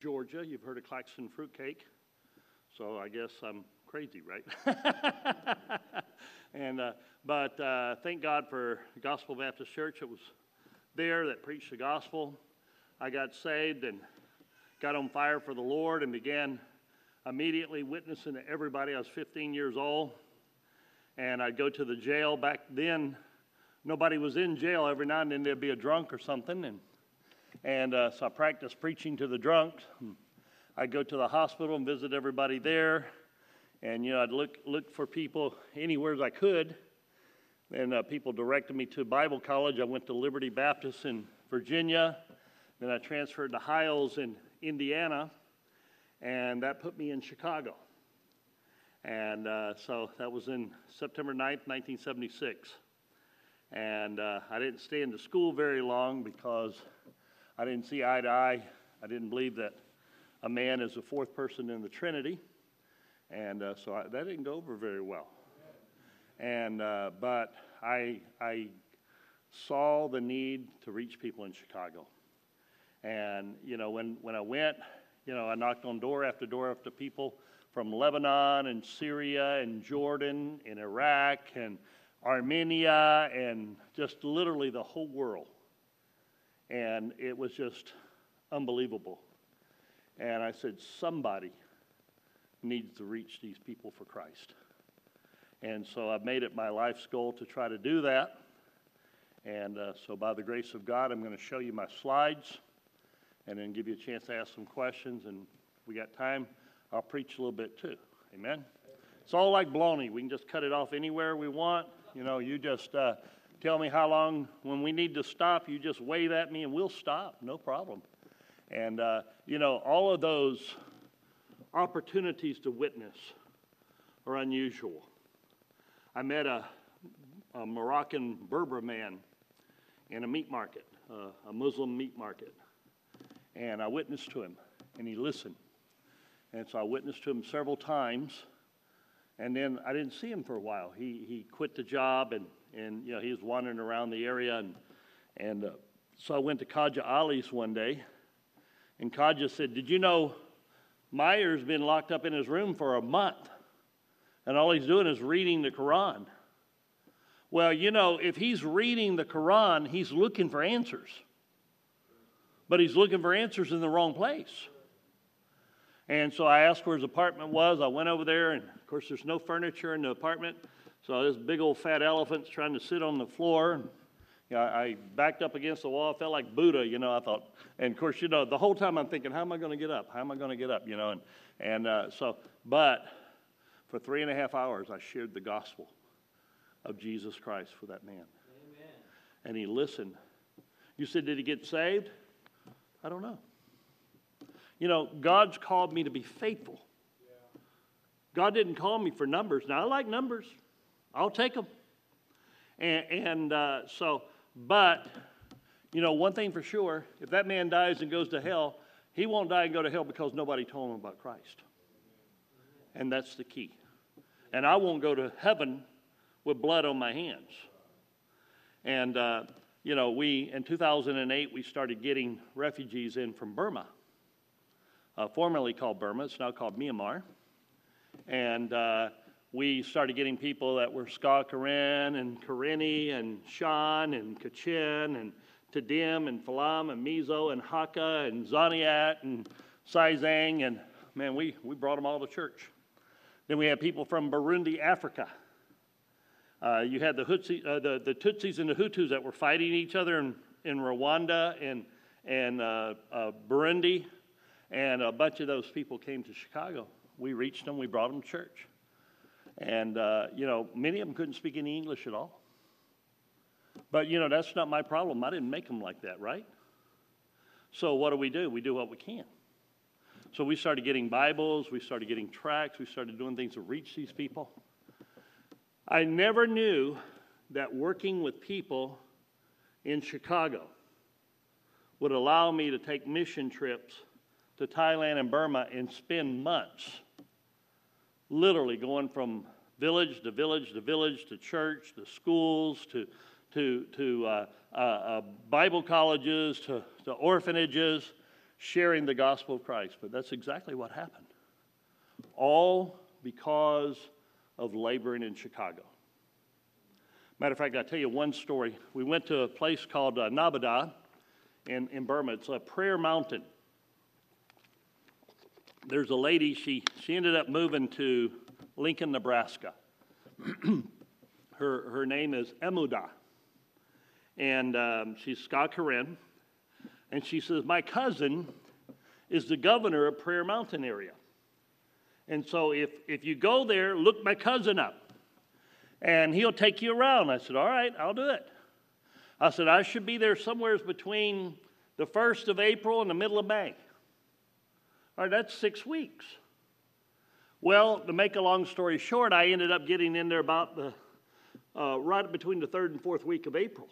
Georgia. You've heard of Claxton fruitcake. So I guess I'm crazy, right? and uh, but uh, thank God for Gospel Baptist Church. It was there that preached the gospel. I got saved and got on fire for the Lord and began immediately witnessing to everybody. I was 15 years old, and I'd go to the jail back then. Nobody was in jail. Every now and then there'd be a drunk or something, and and uh, so I practiced preaching to the drunks. I'd go to the hospital and visit everybody there. And, you know, I'd look, look for people anywhere as I could. And uh, people directed me to Bible college. I went to Liberty Baptist in Virginia. Then I transferred to Hyles in Indiana. And that put me in Chicago. And uh, so that was in September 9th, 1976. And uh, I didn't stay in the school very long because I didn't see eye to eye. I didn't believe that a man is the fourth person in the Trinity. And uh, so I, that didn't go over very well. And, uh, but I, I saw the need to reach people in Chicago. And, you know, when, when I went, you know, I knocked on door after door after people from Lebanon and Syria and Jordan and Iraq and Armenia and just literally the whole world. And it was just unbelievable. And I said, somebody needs to reach these people for Christ. And so I've made it my life's goal to try to do that. And uh, so, by the grace of God, I'm going to show you my slides and then give you a chance to ask some questions. And if we got time, I'll preach a little bit too. Amen? It's all like baloney. We can just cut it off anywhere we want. You know, you just uh, tell me how long, when we need to stop, you just wave at me and we'll stop, no problem. And, uh, you know, all of those opportunities to witness are unusual. I met a, a Moroccan Berber man in a meat market, uh, a Muslim meat market. And I witnessed to him, and he listened. And so I witnessed to him several times. And then I didn't see him for a while. He, he quit the job and and you know he was wandering around the area, and and uh, so I went to Kaja Ali's one day, and Kaja said, "Did you know Meyer's been locked up in his room for a month, and all he's doing is reading the Quran?" Well, you know, if he's reading the Quran, he's looking for answers, but he's looking for answers in the wrong place. And so I asked where his apartment was. I went over there, and of course, there's no furniture in the apartment. So this big old fat elephant's trying to sit on the floor. And, you know, I backed up against the wall. I felt like Buddha, you know. I thought, and of course, you know, the whole time I'm thinking, how am I going to get up? How am I going to get up? You know, and and uh, so, but for three and a half hours, I shared the gospel of Jesus Christ for that man. Amen. And he listened. You said, did he get saved? I don't know. You know, God's called me to be faithful. God didn't call me for numbers. Now, I like numbers. I'll take them. And, and uh, so, but, you know, one thing for sure if that man dies and goes to hell, he won't die and go to hell because nobody told him about Christ. And that's the key. And I won't go to heaven with blood on my hands. And, uh, you know, we, in 2008, we started getting refugees in from Burma, uh, formerly called Burma. It's now called Myanmar. And, uh, we started getting people that were Sgaw Karen and Karenni and Shan and Kachin and Tedim and Falam and Mizo and Haka and Zanniat and Saizang. And man, we, we brought them all to church. Then we had people from Burundi, Africa. Uh, you had the, Hutsi, uh, the, the Tutsis and the Hutus that were fighting each other in, in Rwanda and, and uh, uh Burundi. And a bunch of those people came to Chicago. We reached them, we brought them to church. And, uh, you know, many of them couldn't speak any English at all. But, you know, that's not my problem. I didn't make them like that, right? So what do we do? We do what we can. So we started getting Bibles, we started getting tracts, we started doing things to reach these people. I never knew that working with people in Chicago would allow me to take mission trips to Thailand and Burma and spend months literally going from village to village to village to church to schools to, to, to uh, uh, uh, Bible colleges to, to orphanages sharing the gospel of Christ. But that's exactly what happened. All because of laboring in Chicago. Matter of fact, I'll tell you one story. We went to a place called uh, Nabada in, in Burma. It's a prayer mountain. There's a lady, she, she ended up moving to Lincoln, Nebraska. her, her name is Emuda. And um, she's Sgaw Karen. And she says, My cousin is the governor of Prayer Mountain area. And so if, if you go there, look my cousin up and he'll take you around. I said, All right, I'll do it. I said, I should be there somewhere between the 1st of April and the middle of May. All right, that's six weeks. Well, to make a long story short, I ended up getting in there about the uh, right between the third and fourth week of April.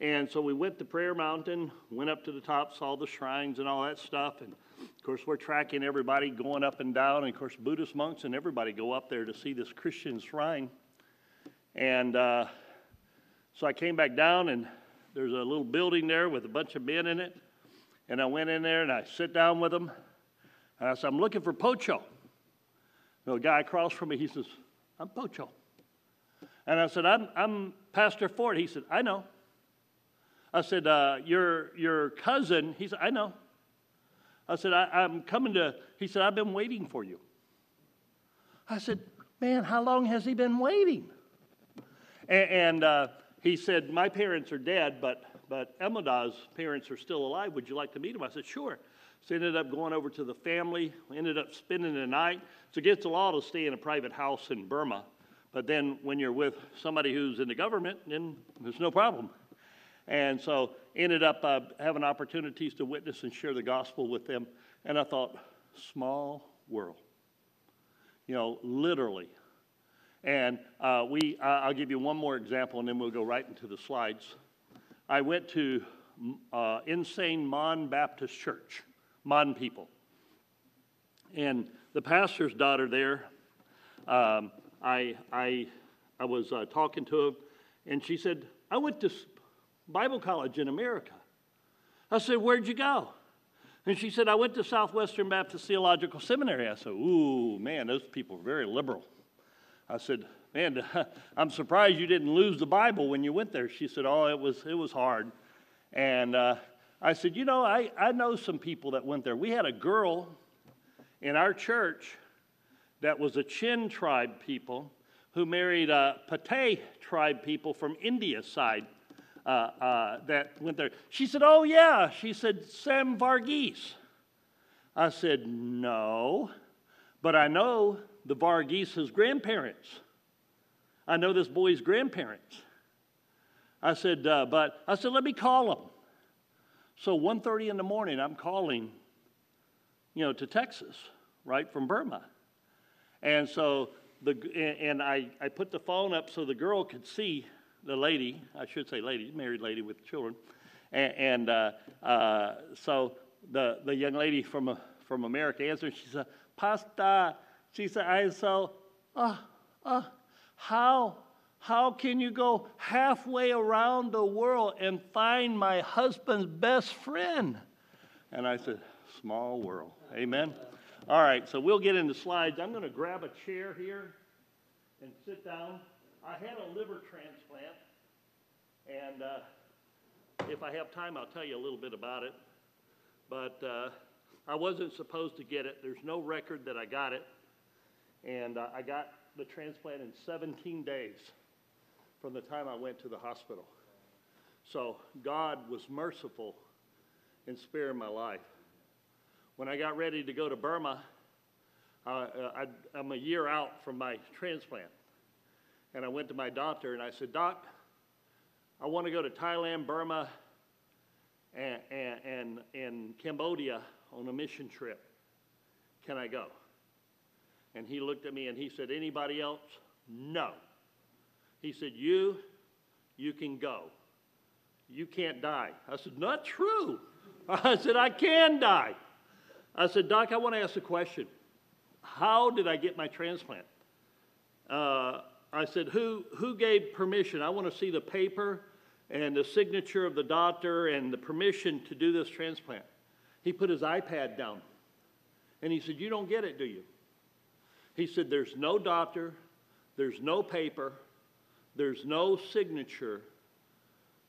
And so we went to Prayer Mountain, went up to the top, saw the shrines and all that stuff. And of course, we're tracking everybody going up and down. And of course, Buddhist monks and everybody go up there to see this Christian shrine. And uh, so I came back down, and there's a little building there with a bunch of men in it. And I went in there and I sit down with him. And I said, I'm looking for Pocho. The guy across from me, he says, I'm Pocho. And I said, I'm, I'm Pastor Ford. He said, I know. I said, uh, your, your cousin, he said, I know. I said, I, am coming to, he said, I've been waiting for you. I said, man, how long has he been waiting? And, and uh, he said, my parents are dead, but, but Emuda's parents are still alive. Would you like to meet him? I said, sure. So ended up going over to the family, we ended up spending the night. It's against the law to stay in a private house in Burma. But then when you're with somebody who's in the government, then there's no problem. And so ended up uh, having opportunities to witness and share the gospel with them. And I thought, small world. You know, literally. And uh, we, uh, I'll give you one more example and then we'll go right into the slides. I went to uh, Insein Mon Baptist Church, Mon people. And the pastor's daughter there, um, I, I, I was uh, talking to him, and she said, I went to Bible college in America. I said, Where'd you go? And she said, I went to Southwestern Baptist Theological Seminary. I said, Ooh, man, those people are very liberal. I said, Man, I'm surprised you didn't lose the Bible when you went there. She said, Oh, it was, it was hard. And uh, I said, You know, I, I know some people that went there. We had a girl in our church that was a Chin tribe people who married a Paite tribe people from India side uh, uh, that went there. She said, Oh, yeah. She said, Sam Varghese. I said, No, but I know the Varghese's grandparents. I know this boy's grandparents. I said, uh, but I said, let me call them. So 1.30 in the morning, I'm calling, you know, to Texas, right from Burma. And so the and I, I put the phone up so the girl could see the lady, I should say lady, married lady with children. And, and uh, uh, so the, the young lady from, uh, from America answered. She said, Pasta. She said, I saw, uh, uh, how, how can you go halfway around the world and find my husband's best friend? And I said, small world. Amen. All right, so we'll get into slides. I'm going to grab a chair here and sit down. I had a liver transplant, and uh, if I have time, I'll tell you a little bit about it. But uh, I wasn't supposed to get it. There's no record that I got it. And uh, I got the transplant in 17 days from the time I went to the hospital. So God was merciful in sparing my life. When I got ready to go to Burma, uh, I, I'm a year out from my transplant. And I went to my doctor and I said, Doc, I want to go to Thailand, Burma, and, and, and, and Cambodia on a mission trip. Can I go? And he looked at me and he said, Anybody else? No. He said, You, you can go. You can't die. I said, Not true. I said, I can die. I said, Doc, I want to ask a question. How did I get my transplant? Uh, I said, who, who gave permission? I want to see the paper and the signature of the doctor and the permission to do this transplant. he put his iPad down. And he said, You don't get it, do you? He said, There's no doctor, there's no paper, there's no signature.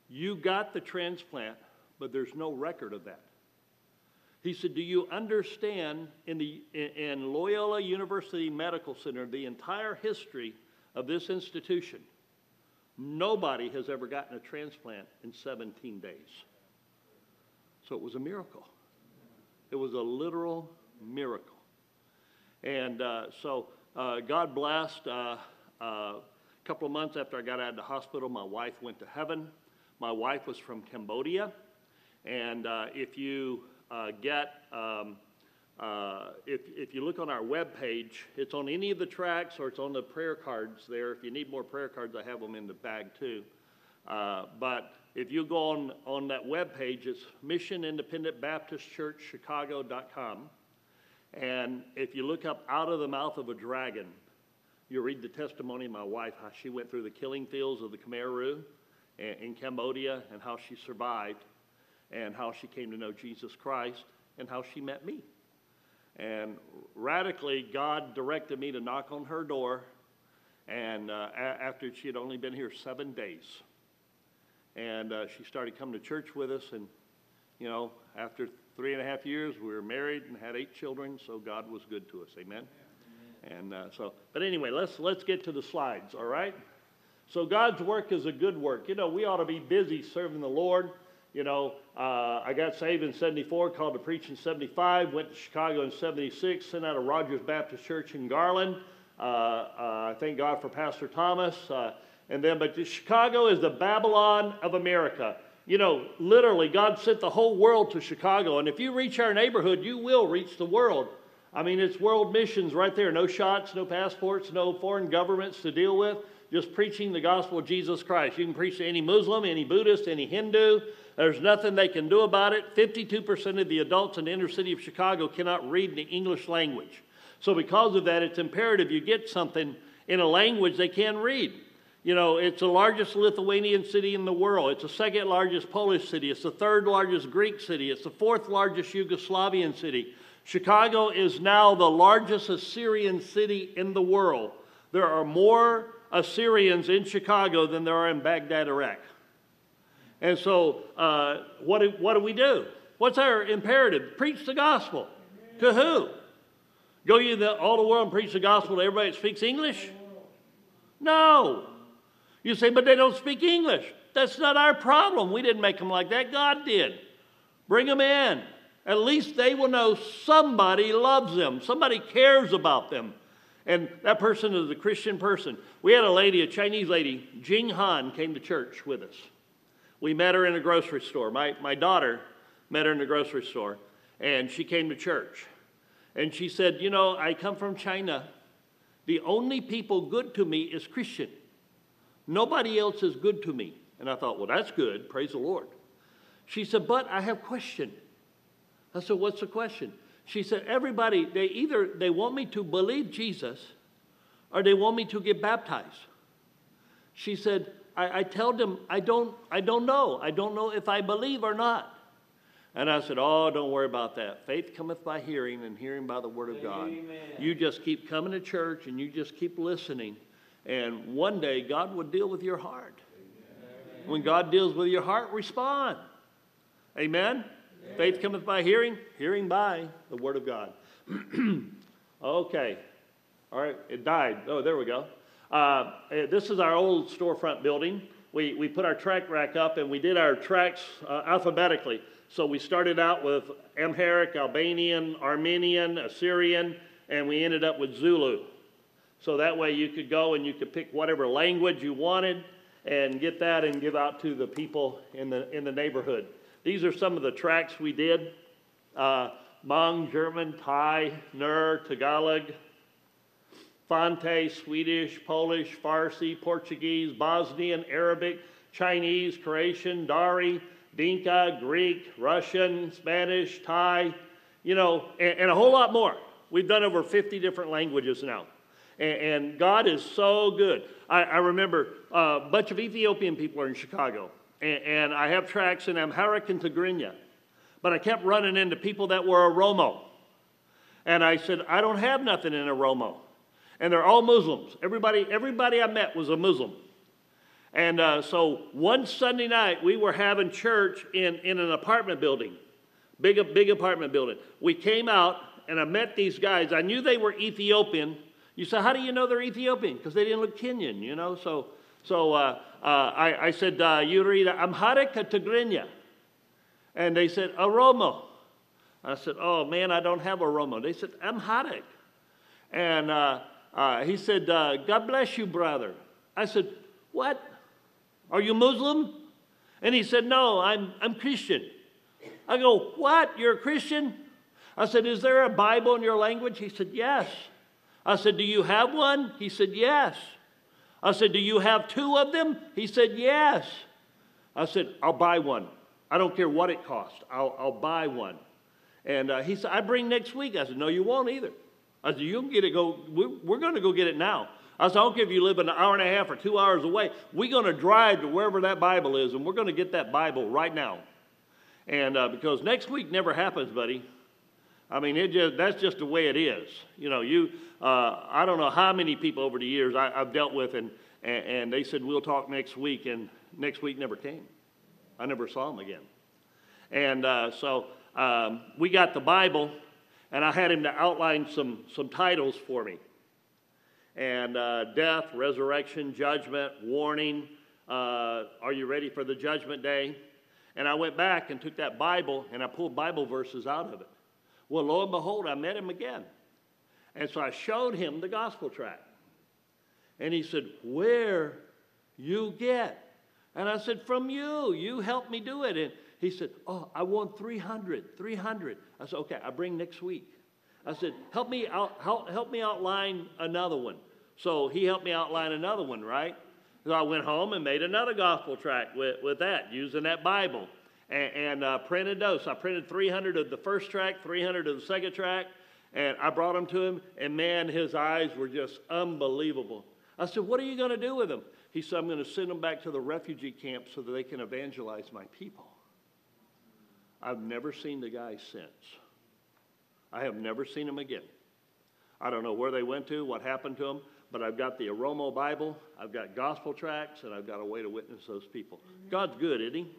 You got the transplant, but there's no record of that. He said, Do you understand in, the, in Loyola University Medical Center the entire history of this institution? Nobody has ever gotten a transplant in 17 days. So it was a miracle. It was a literal miracle. And uh, so uh, God blessed. Uh, uh, a couple of months after I got out of the hospital, my wife went to heaven. My wife was from Cambodia. And uh, if you uh, get, um, if, if you look on our web page, it's on any of the tracks or it's on the prayer cards there. If you need more prayer cards, I have them in the bag too. but if you go on, on that web page, it's Mission Independent Baptist Church Chicago.com. And if you look up out of the mouth of a dragon, you read the testimony of my wife, how she went through the killing fields of the Khmer Rouge in Cambodia and how she survived and how she came to know Jesus Christ and how she met me. And radically, God directed me to knock on her door. And uh, a- after she had only been here seven days, and uh, she started coming to church with us. And, you know, after three and a half years, we were married and had eight children, so God was good to us. Amen. And uh, so, but anyway, let's let's get to the slides. All right. So God's work is a good work. You know, we ought to be busy serving the Lord. You know, uh, I got saved in 74, called to preach in 75, went to Chicago in 76, sent out of Rogers Baptist Church in Garland. Uh, uh, thank God for Pastor Thomas. Uh, and then, but Chicago is the Babylon of America. You know, literally, God sent the whole world to Chicago. And if you reach our neighborhood, you will reach the world. I mean, it's world missions right there. No shots, no passports, no foreign governments to deal with. Just preaching the gospel of Jesus Christ. You can preach to any Muslim, any Buddhist, any Hindu. There's nothing they can do about it. 52% of the adults in the inner city of Chicago cannot read the English language. So, because of that, it's imperative you get something in a language they can read. You know, it's the largest Lithuanian city in the world. It's the second largest Polish city. It's the third largest Greek city. It's the fourth largest Yugoslavian city. Chicago is now the largest Assyrian city in the world. There are more Assyrians in Chicago than there are in Baghdad, Iraq. And so, uh, what, do, what do we do? What's our imperative? Preach the gospel. To who? Go you the, all the world and preach the gospel to everybody that speaks English? No. You say, but they don't speak English. That's not our problem. We didn't make them like that. God did. Bring them in. At least they will know somebody loves them, somebody cares about them. And that person is a Christian person. We had a lady, a Chinese lady, Jing Han, came to church with us. We met her in a grocery store. My, my daughter met her in the grocery store, and she came to church. And she said, You know, I come from China. The only people good to me is Christian. Nobody else is good to me. And I thought, well, that's good. Praise the Lord. She said, but I have a question. I said, what's the question? She said, everybody, they either they want me to believe Jesus or they want me to get baptized. She said, I, I tell them I don't I don't know. I don't know if I believe or not. And I said, Oh, don't worry about that. Faith cometh by hearing, and hearing by the word of God. You just keep coming to church and you just keep listening. And one day, God will deal with your heart. Amen. When God deals with your heart, respond. Amen? Amen. Faith cometh by hearing, hearing by the Word of God. okay. All right, it died. Oh, there we go. Uh, eh, this is our old storefront building. We, we put our track rack up and we did our tracks uh, alphabetically. So we started out with Amharic, Albanian, Armenian, Assyrian, and we ended up with Zulu. So that way you could go and you could pick whatever language you wanted and get that and give out to the people in the, in the neighborhood. These are some of the tracks we did uh, Hmong, German, Thai, Nuer, Tagalog, Fante, Swedish, Polish, Farsi, Portuguese, Bosnian, Arabic, Chinese, Croatian, Dari, Dinka, Greek, Russian, Spanish, Thai, you know, and, and a whole lot more. We've done over 50 different languages now. And, and God is so good. I, I remember uh, a bunch of Ethiopian people are in Chicago, and, and I have tracks in Amharic and Tigrinya. But I kept running into people that were Oromo. And I said, I don't have nothing in Oromo. And they're all Muslims. Everybody, everybody I met was a Muslim. And uh, so one Sunday night, we were having church in, in an apartment building, big, big apartment building. We came out, and I met these guys. I knew they were Ethiopian. You say, how do you know they're Ethiopian? Because they didn't look Kenyan, you know? So, so uh, uh, I, I, said, uh, you read Amharic Tigrinya? And they said, Oromo. I said, oh, man, I don't have Oromo. They said, Amharic. And uh, uh, he said, uh, God bless you, brother. I said, what? Are you Muslim? And he said, No, I'm, I'm Christian. I go, What? You're a Christian? I said, Is there a Bible in your language? He said, Yes. I said, Do you have one? He said, Yes. I said, Do you have two of them? He said, Yes. I said, I'll buy one. I don't care what it costs. I'll, I'll buy one. And uh, he said, I bring next week. I said, No, you won't either. I said, You can get it. Go. We're, we're going to go get it now. I said, I don't care if you live an hour and a half or two hours away. We're going to drive to wherever that Bible is, and we're going to get that Bible right now. And uh, because next week never happens, buddy. I mean, it just that's just the way it is. You know, you uh, I don't know how many people over the years I, have dealt with, and, and, and they said we'll talk next week, and next week never came. I never saw them again. And uh, so um, we got the Bible, and I had him to outline some some titles for me and uh, death, resurrection, judgment, warning. Uh, are you ready for the judgment day? And I went back and took that Bible and I pulled Bible verses out of it. Well, lo and behold, I met him again. And so I showed him the gospel tract. And he said, Where you get? And I said, From you. You helped me do it. And he said, Oh, I want 300, 300. I said, Okay, I bring next week. I said, Help me out, help, help me outline another one. So he helped me outline another one, right? So I went home and made another gospel tract with, with that, using that Bible, and, and uh, printed those. I printed 300 of the first track, 300 of the second track, and I brought them to him, and man, his eyes were just unbelievable. I said, What are you going to do with them? He said, I'm going to send them back to the refugee camp so that they can evangelize my people. I've never seen the guy since. I have never seen him again. I don't know where they went to, what happened to them, but I've got the Oromo Bible, I've got gospel tracts, and I've got a way to witness those people. God's good, isn't He?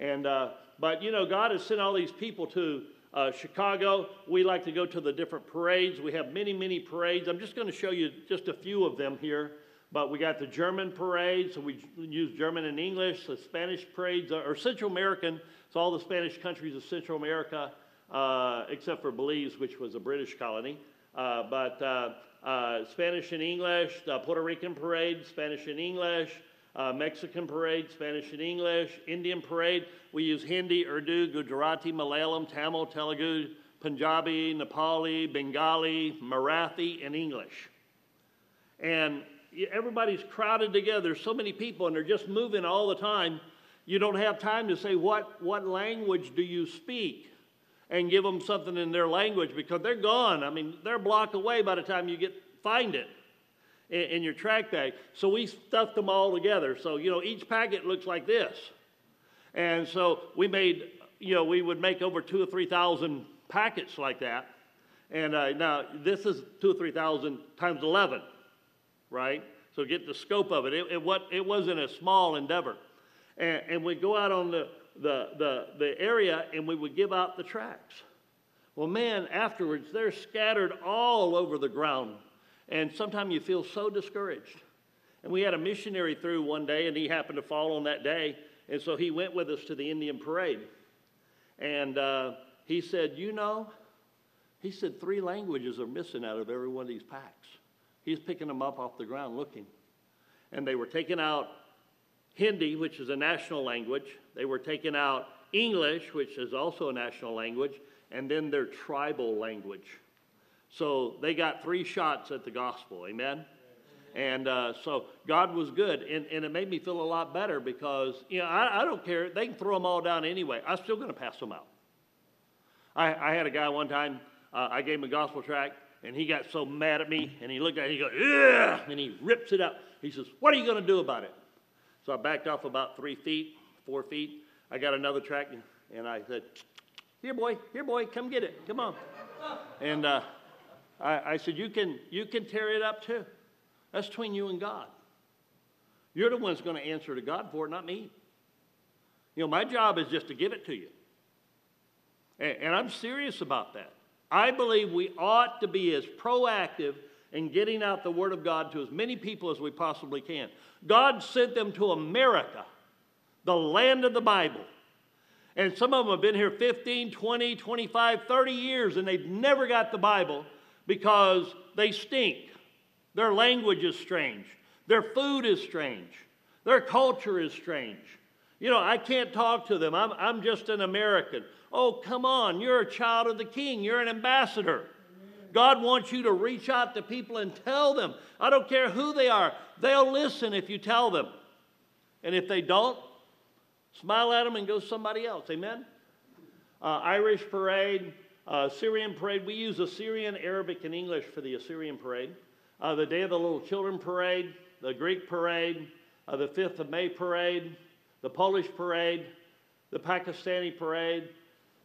And uh, but you know, God has sent all these people to uh, Chicago. We like to go to the different parades. We have many, many parades. I'm just going to show you just a few of them here. But we got the German parade, so we use German and English. The Spanish parades are Central American, so all the Spanish countries of Central America, uh, except for Belize, which was a British colony. Uh, but uh, uh, Spanish and English, the Puerto Rican parade, Spanish and English, uh, Mexican parade, Spanish and English, Indian parade. We use Hindi, Urdu, Gujarati, Malayalam, Tamil, Telugu, Punjabi, Nepali, Bengali, Marathi, and English. And everybody's crowded together. So many people, and they're just moving all the time. You don't have time to say, What, what language do you speak? and give them something in their language because they're gone. I mean, they're a block away by the time you get find it in, in your track bag. So we stuffed them all together. So you know, each packet looks like this, and so we made you know we would make over two or three thousand packets like that. And uh, now this is two or three thousand times eleven, right? So get the scope of it. It, it, what, it wasn't a small endeavor. And, and we'd go out on the the, the, the area and we would give out the tracks. Well, man, afterwards, they're scattered all over the ground. And sometimes you feel so discouraged. And we had a missionary through one day, and he happened to fall on that day. And so he went with us to the Indian parade. And uh, he said, You know, he said three languages are missing out of every one of these packs. He's picking them up off the ground looking. And they were taking out Hindi, which is a national language. They were taking out English, which is also a national language, and then their tribal language. So they got three shots at the gospel. Amen? And uh, so God was good. And, and it made me feel a lot better because, you know, I, I don't care. They can throw them all down anyway. I'm still going to pass them out. I, I had a guy one time, uh, I gave him a gospel tract, and he got so mad at me, and he looked at it, he goes, yeah, and he rips it up. He says, What are you going to do about it? So I backed off about three feet, four feet. I got another tract, and I said, Here, boy, here, boy, come get it. Come on. And uh, I, I said, you can, you can tear it up too. That's between you and God. You're the one that's going to answer to God for it, not me. You know, my job is just to give it to you. And, and I'm serious about that. I believe we ought to be as proactive in getting out the Word of God to as many people as we possibly can. God sent them to America, the land of the Bible. And some of them have been here 15, 20, 25, 30 years, and they've never got the Bible because they stink. Their language is strange. Their food is strange. Their culture is strange. You know, I can't talk to them. I'm, I'm just an American. Oh, come on. You're a child of the king. You're an ambassador. God wants you to reach out to people and tell them. I don't care who they are, they'll listen if you tell them. And if they don't, smile at them and go somebody else. Amen? Uh, Irish parade, uh, Syrian parade. We use Assyrian, Arabic, and English for the Assyrian parade. Uh, the Day of the Little Children parade, the Greek parade, uh, the 5th of May parade, the Polish parade, the Pakistani parade,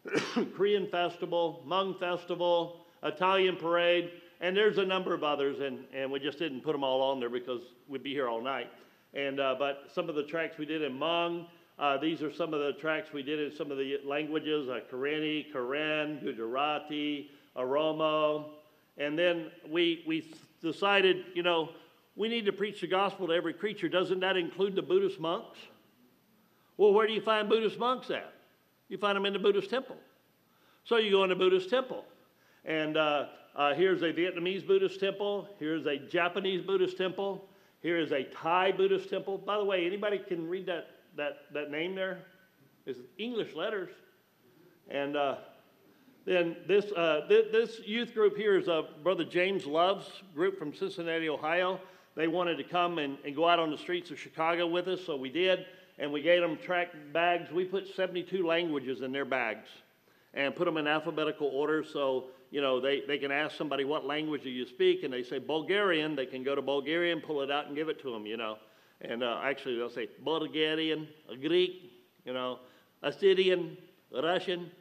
Korean festival, Hmong festival, Italian parade, and there's a number of others, and, and we just didn't put them all on there because we'd be here all night. And, uh, but some of the tracks we did in Hmong, uh, these are some of the tracks we did in some of the languages, uh, Karenni, Karen, Gujarati, Oromo. And then we, we decided, you know, we need to preach the gospel to every creature. Doesn't that include the Buddhist monks? Well, where do you find Buddhist monks at? You find them in the Buddhist temple. So you go in the Buddhist temple. And uh, uh, here's a Vietnamese Buddhist temple. Here's a Japanese Buddhist temple. Here is a Thai Buddhist temple. By the way, anybody can read that, that, that name there is English letters. And uh, then this, uh, th- this youth group here is a Brother James Love's group from Cincinnati, Ohio. They wanted to come and, and go out on the streets of Chicago with us, so we did. And we gave them track bags. We put 72 languages in their bags and put them in alphabetical order so you know, they, they can ask somebody, what language do you speak? And they say Bulgarian. They can go to Bulgarian, pull it out, and give it to them, you know. And uh, actually, they'll say Bulgarian, Greek, you know, Assyrian, Russian.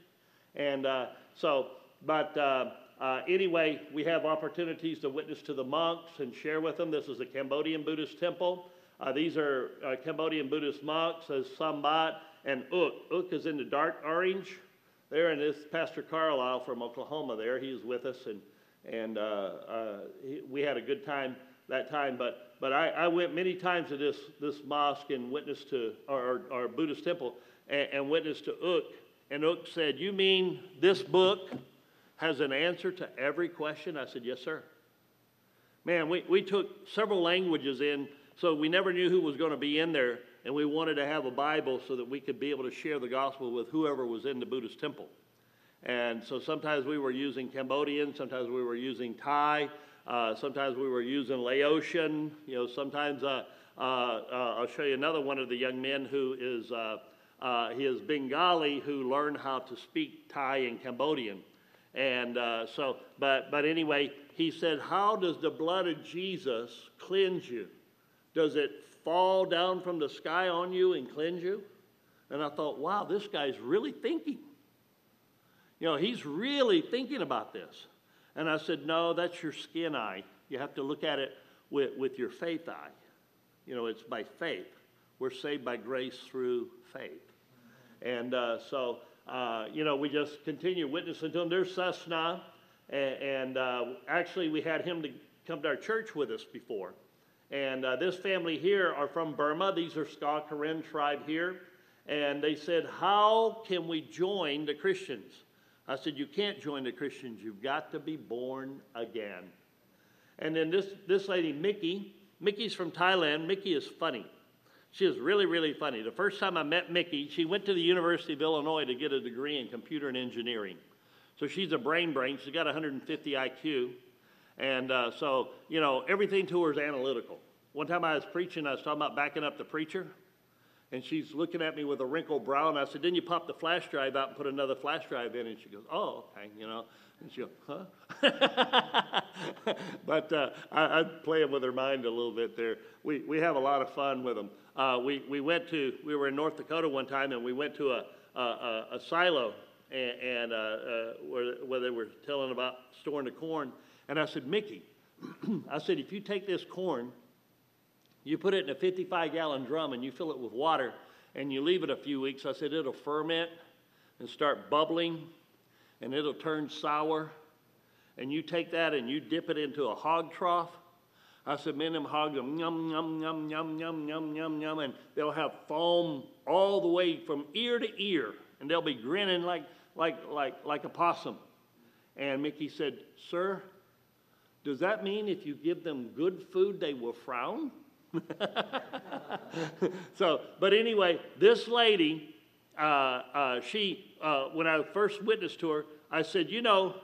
And uh, so, but uh, uh, anyway, we have opportunities to witness to the monks and share with them. This is a Cambodian Buddhist temple. Uh, these are uh, Cambodian Buddhist monks as Sambat and Uk. Uk is in the dark orange there, and this Pastor Carlisle from Oklahoma there, he was with us, and, and he, we had a good time that time. But, but I, I went many times to this, this mosque and witnessed to, our our Buddhist temple, and, and witnessed to Uk. And Uk said, You mean this book has an answer to every question? I said, Yes, sir. Man, we, we took several languages in, so we never knew who was going to be in there and we wanted to have a Bible so that we could be able to share the gospel with whoever was in the Buddhist temple. And so sometimes we were using Cambodian, sometimes we were using Thai, uh, sometimes we were using Laotian. You know, sometimes uh, uh, uh I'll show you another one of the young men who is uh, uh, he is Bengali who learned how to speak Thai and Cambodian. And so, but but anyway, he said, "How does the blood of Jesus cleanse you? Does it fall down from the sky on you and cleanse you? And I thought, wow, this guy's really thinking. You know, he's really thinking about this. And I said, no, that's your skin eye. You have to look at it with, with your faith eye. You know, it's by faith. We're saved by grace through faith. And uh, so, uh, you know, we just continue witnessing to him. There's Cessna. And, uh, actually, we had him to come to our church with us before. And uh, this family here are from Burma. These are Sgaw Karen tribe here. And they said, How can we join the Christians? I said, You can't join the Christians. You've got to be born again. And then this, this lady, Mickey, Mickey's from Thailand. Mickey is funny. She is really, really funny. The first time I met Mickey, she went to the University of Illinois to get a degree in computer and engineering. So she's a brain brain. She's got 150 IQ. And uh, so, you know, everything to her is analytical. One time I was preaching, I was talking about backing up the preacher, and she's looking at me with a wrinkled brow, and I said, Didn't you pop the flash drive out and put another flash drive in? And she goes, Oh, okay, you know. And she goes, Huh? but uh, I, I'm playing with her mind a little bit there. We, we have a lot of fun with them. Uh, we, we went to, we were in North Dakota one time, and we went to a, a, a, a silo and, and uh, uh, where, where they were telling about storing the corn. And I said, Mickey, I said, if you take this corn, you put it in a 55 gallon drum and you fill it with water and you leave it a few weeks, I said, it'll ferment and start bubbling and it'll turn sour. And you take that and you dip it into a hog trough. I said, man, them hogs, yum, yum, yum, yum, yum, yum, yum, yum, and they'll have foam all the way from ear to ear, and they'll be grinning like, like, like, like a possum. And Mickey said, sir, does that mean if you give them good food, they will frown? so, but anyway, this lady, uh, uh, she, uh, when I first witnessed to her, I said, You know,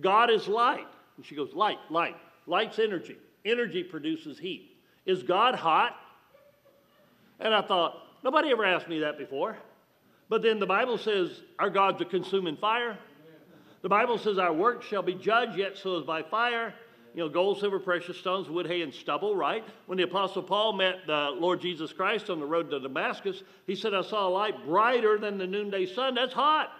God is light. And she goes, Light, light. Light's energy. Energy produces heat. Is God hot? And I thought, Nobody ever asked me that before. But then the Bible says, Our God's a consuming fire. The Bible says, Our work shall be judged, yet so is by fire you know, gold, silver, precious stones, wood, hay, and stubble, right? When the Apostle Paul met the Lord Jesus Christ on the road to Damascus, he said, I saw a light brighter than the noonday sun. That's hot.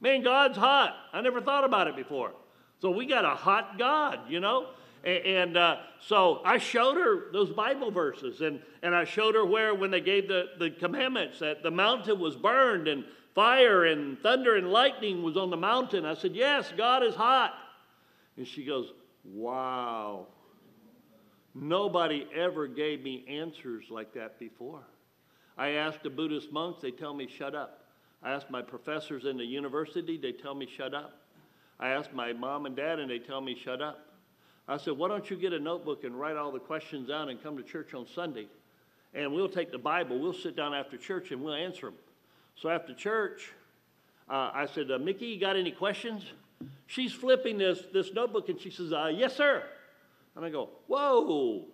Man, God's hot. I never thought about it before. So we got a hot God, you know? And, uh, so I showed her those Bible verses, and, and I showed her where, when they gave the, the commandments, that the mountain was burned, and fire and thunder and lightning was on the mountain. I said, Yes, God is hot. And she goes, Wow. Nobody ever gave me answers like that before. I asked the Buddhist monks, they tell me, shut up. I asked my professors in the university, they tell me, shut up. I asked my mom and dad, and they tell me, shut up. I said, why don't you get a notebook and write all the questions down and come to church on Sunday? And we'll take the Bible, we'll sit down after church, and we'll answer them. So after church, uh, I said, uh, Mickey, you got any questions? She's flipping this, this notebook and she says, uh, Yes, sir. And I go, Whoa,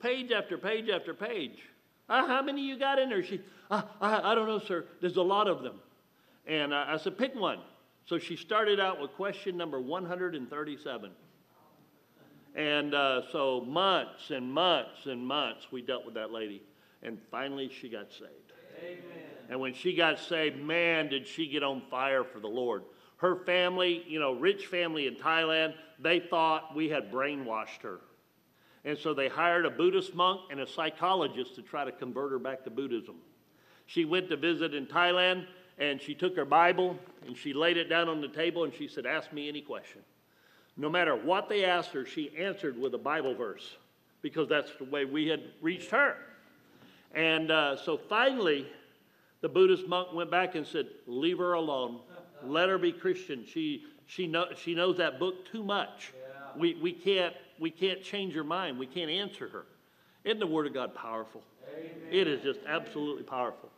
page after page after page. Uh, how many you got in there? She, uh, I, I don't know, sir. There's a lot of them. And I said, Pick one. So she started out with question number 137. And uh, so months and months and months we dealt with that lady. And finally she got saved. Amen. And when she got saved, man, did she get on fire for the Lord her family, you know, rich family in Thailand, they thought we had brainwashed her. And so they hired a Buddhist monk and a psychologist to try to convert her back to Buddhism. She went to visit in Thailand and she took her Bible and she laid it down on the table and she said, Ask me any question. No matter what they asked her, she answered with a Bible verse because that's the way we had reached her. And uh, so finally, the Buddhist monk went back and said, Leave her alone. Let her be Christian. She, she, know, she knows that book too much. Yeah. We, we, can't, we can't change her mind. We can't answer her. Isn't the Word of God powerful? Amen. It is just absolutely powerful.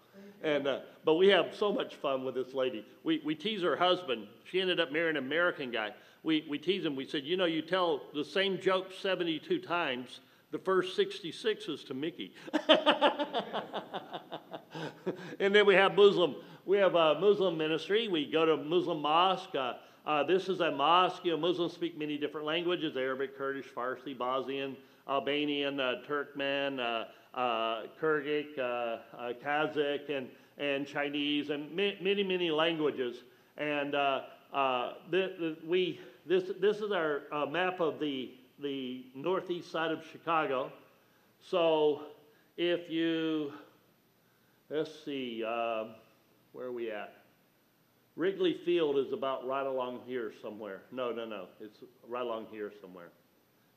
And, uh, but we have so much fun with this lady. We, we tease her husband. She ended up marrying an American guy. We, we tease him. We said, You know, you tell the same joke 72 times. The first 66 is to Mickey. and then we have Muslim we have a Muslim ministry. We go to Muslim mosque. Uh, uh, this is a mosque. You know, Muslims speak many different languages: Arabic, Kurdish, Farsi, Bosnian, Albanian, uh, Turkmen, uh, uh, Kyrgyz, uh, Kazakh, and and Chinese, and ma- many many languages. And th- th- we this this is our map of the the northeast side of Chicago. So if you let's see. Um, where are we at? Wrigley Field is about right along here somewhere. No, no, no. It's right along here somewhere.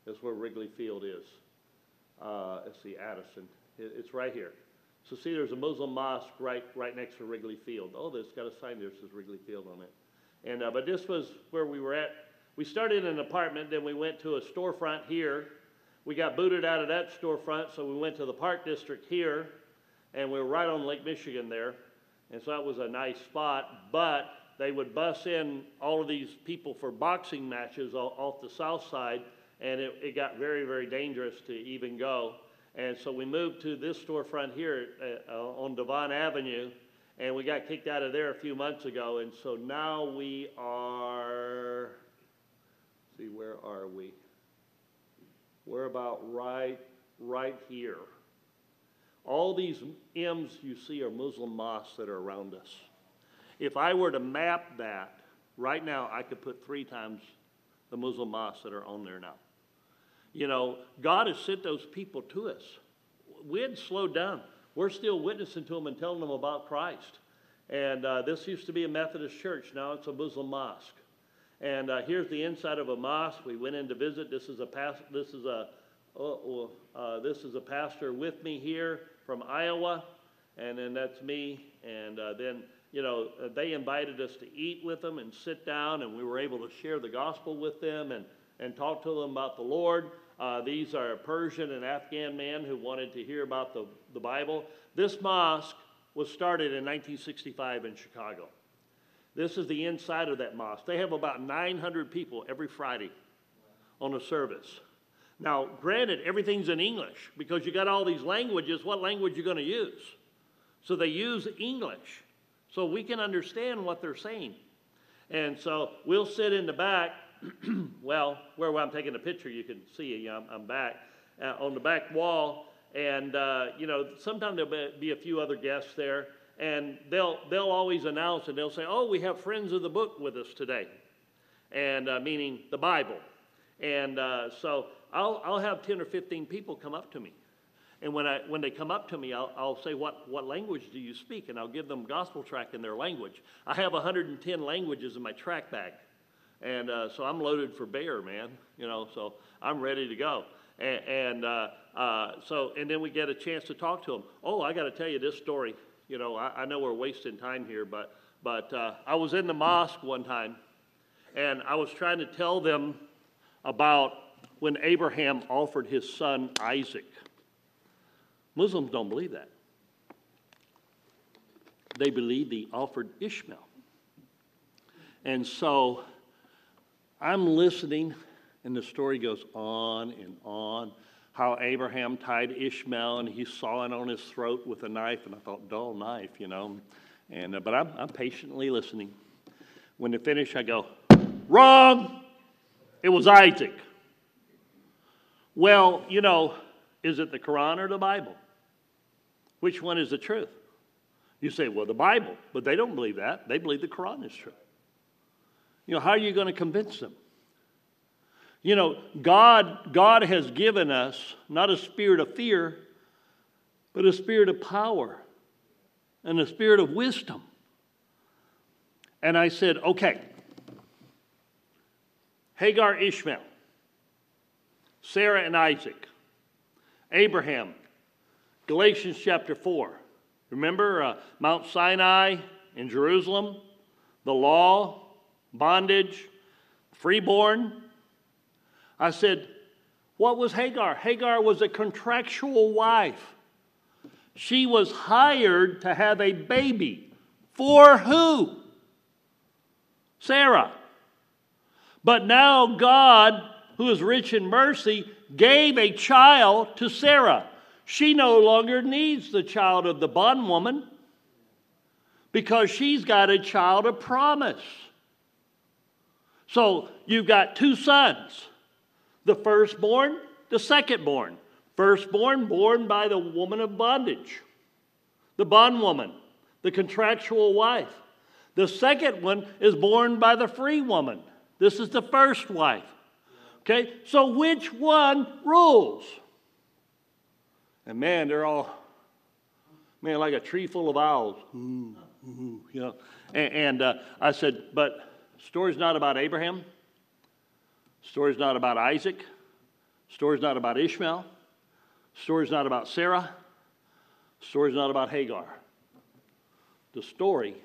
That's where Wrigley Field is. Uh, let's see, Addison. it's right here. So see, there's a Muslim mosque right right next to Wrigley Field. Oh, there's got a sign there that says Wrigley Field on it. And uh, but this was where we were at. We started in an apartment, then we went to a storefront here. We got booted out of that storefront, so we went to the Park District here, and we were right on Lake Michigan there. And so that was a nice spot. But they would bus in all of these people for boxing matches off the south side, and it, it got very, very dangerous to even go. And so we moved to this storefront here uh, uh, on Devon Avenue, and we got kicked out of there a few months ago. And so now we are, see, where are we? We're about right, right here. All these M's you see are Muslim mosques that are around us. If I were to map that right now, I could put three times the Muslim mosques that are on there now. You know, God has sent those people to us. We had slowed down. We're still witnessing to them and telling them about Christ. And uh, this used to be a Methodist church. Now it's a Muslim mosque. And uh, here's the inside of a mosque. We went in to visit. This is a past, This is a. Oh, uh, this is a pastor with me here from Iowa, and then that's me. And uh, then you know uh, they invited us to eat with them and sit down, and we were able to share the gospel with them and and talk to them about the Lord. Uh, these are Persian and Afghan men who wanted to hear about the, the Bible. This mosque was started in 1965 in Chicago. This is the inside of that mosque. They have about 900 people every Friday on a service. Now, granted, everything's in English because you got all these languages. What language are you going to use? So they use English so we can understand what they're saying. And so we'll sit in the back. well, where I'm taking a picture, you can see I'm, I'm back uh, on the back wall. And, uh, you know, sometimes there'll be a few other guests there and they'll they'll always announce and they'll say, "Oh, we have friends of the book with us today," and uh, meaning the Bible. And uh, so I'll I'll have ten or fifteen people come up to me, and when I when they come up to me, I'll I'll say, "What what language do you speak?" And I'll give them gospel track in their language. I have 110 languages in my track bag, and uh, so I'm loaded for bear, man. You know, so I'm ready to go. And, and uh, uh, so and then we get a chance to talk to them. Oh, I got to tell you this story you know, I, I know we're wasting time here, but, but uh, I was in the mosque one time and I was trying to tell them about when Abraham offered his son Isaac. Muslims don't believe that. They believe he offered Ishmael. And so I'm listening, and the story goes on and on how Abraham tied Ishmael and he saw it on his throat with a knife. And I thought, dull knife, you know. And, uh, but I'm, I'm patiently listening. When they finish, I go, wrong. It was Isaac. Well, you know, is it the Quran or the Bible? Which one is the truth? You say, well, the Bible, but they don't believe that. They believe the Quran is true. You know, how are you going to convince them? You know, God, God has given us not a spirit of fear, but a spirit of power and a spirit of wisdom. And I said, okay, Hagar, Ishmael, Sarah, and Isaac, Abraham, Galatians chapter 4. Remember uh, Mount Sinai in Jerusalem, the law, bondage, freeborn, I said, What was Hagar? Hagar was a contractual wife. She was hired to have a baby. For who? Sarah. But now God, who is rich in mercy, gave a child to Sarah. She no longer needs the child of the bondwoman because she's got a child of promise. So you've got two sons the firstborn, the secondborn. Firstborn, born by the woman of bondage, the bondwoman, the contractual wife. The second one is born by the free woman. This is the first wife. Okay, so which one rules? And man, they're all, man, like a tree full of owls. Ooh, ooh, you know. And, and uh, I said, but story's not about Abraham. Story's not about Isaac. Story's not about Ishmael. Story's not about Sarah. Story's not about Hagar. The story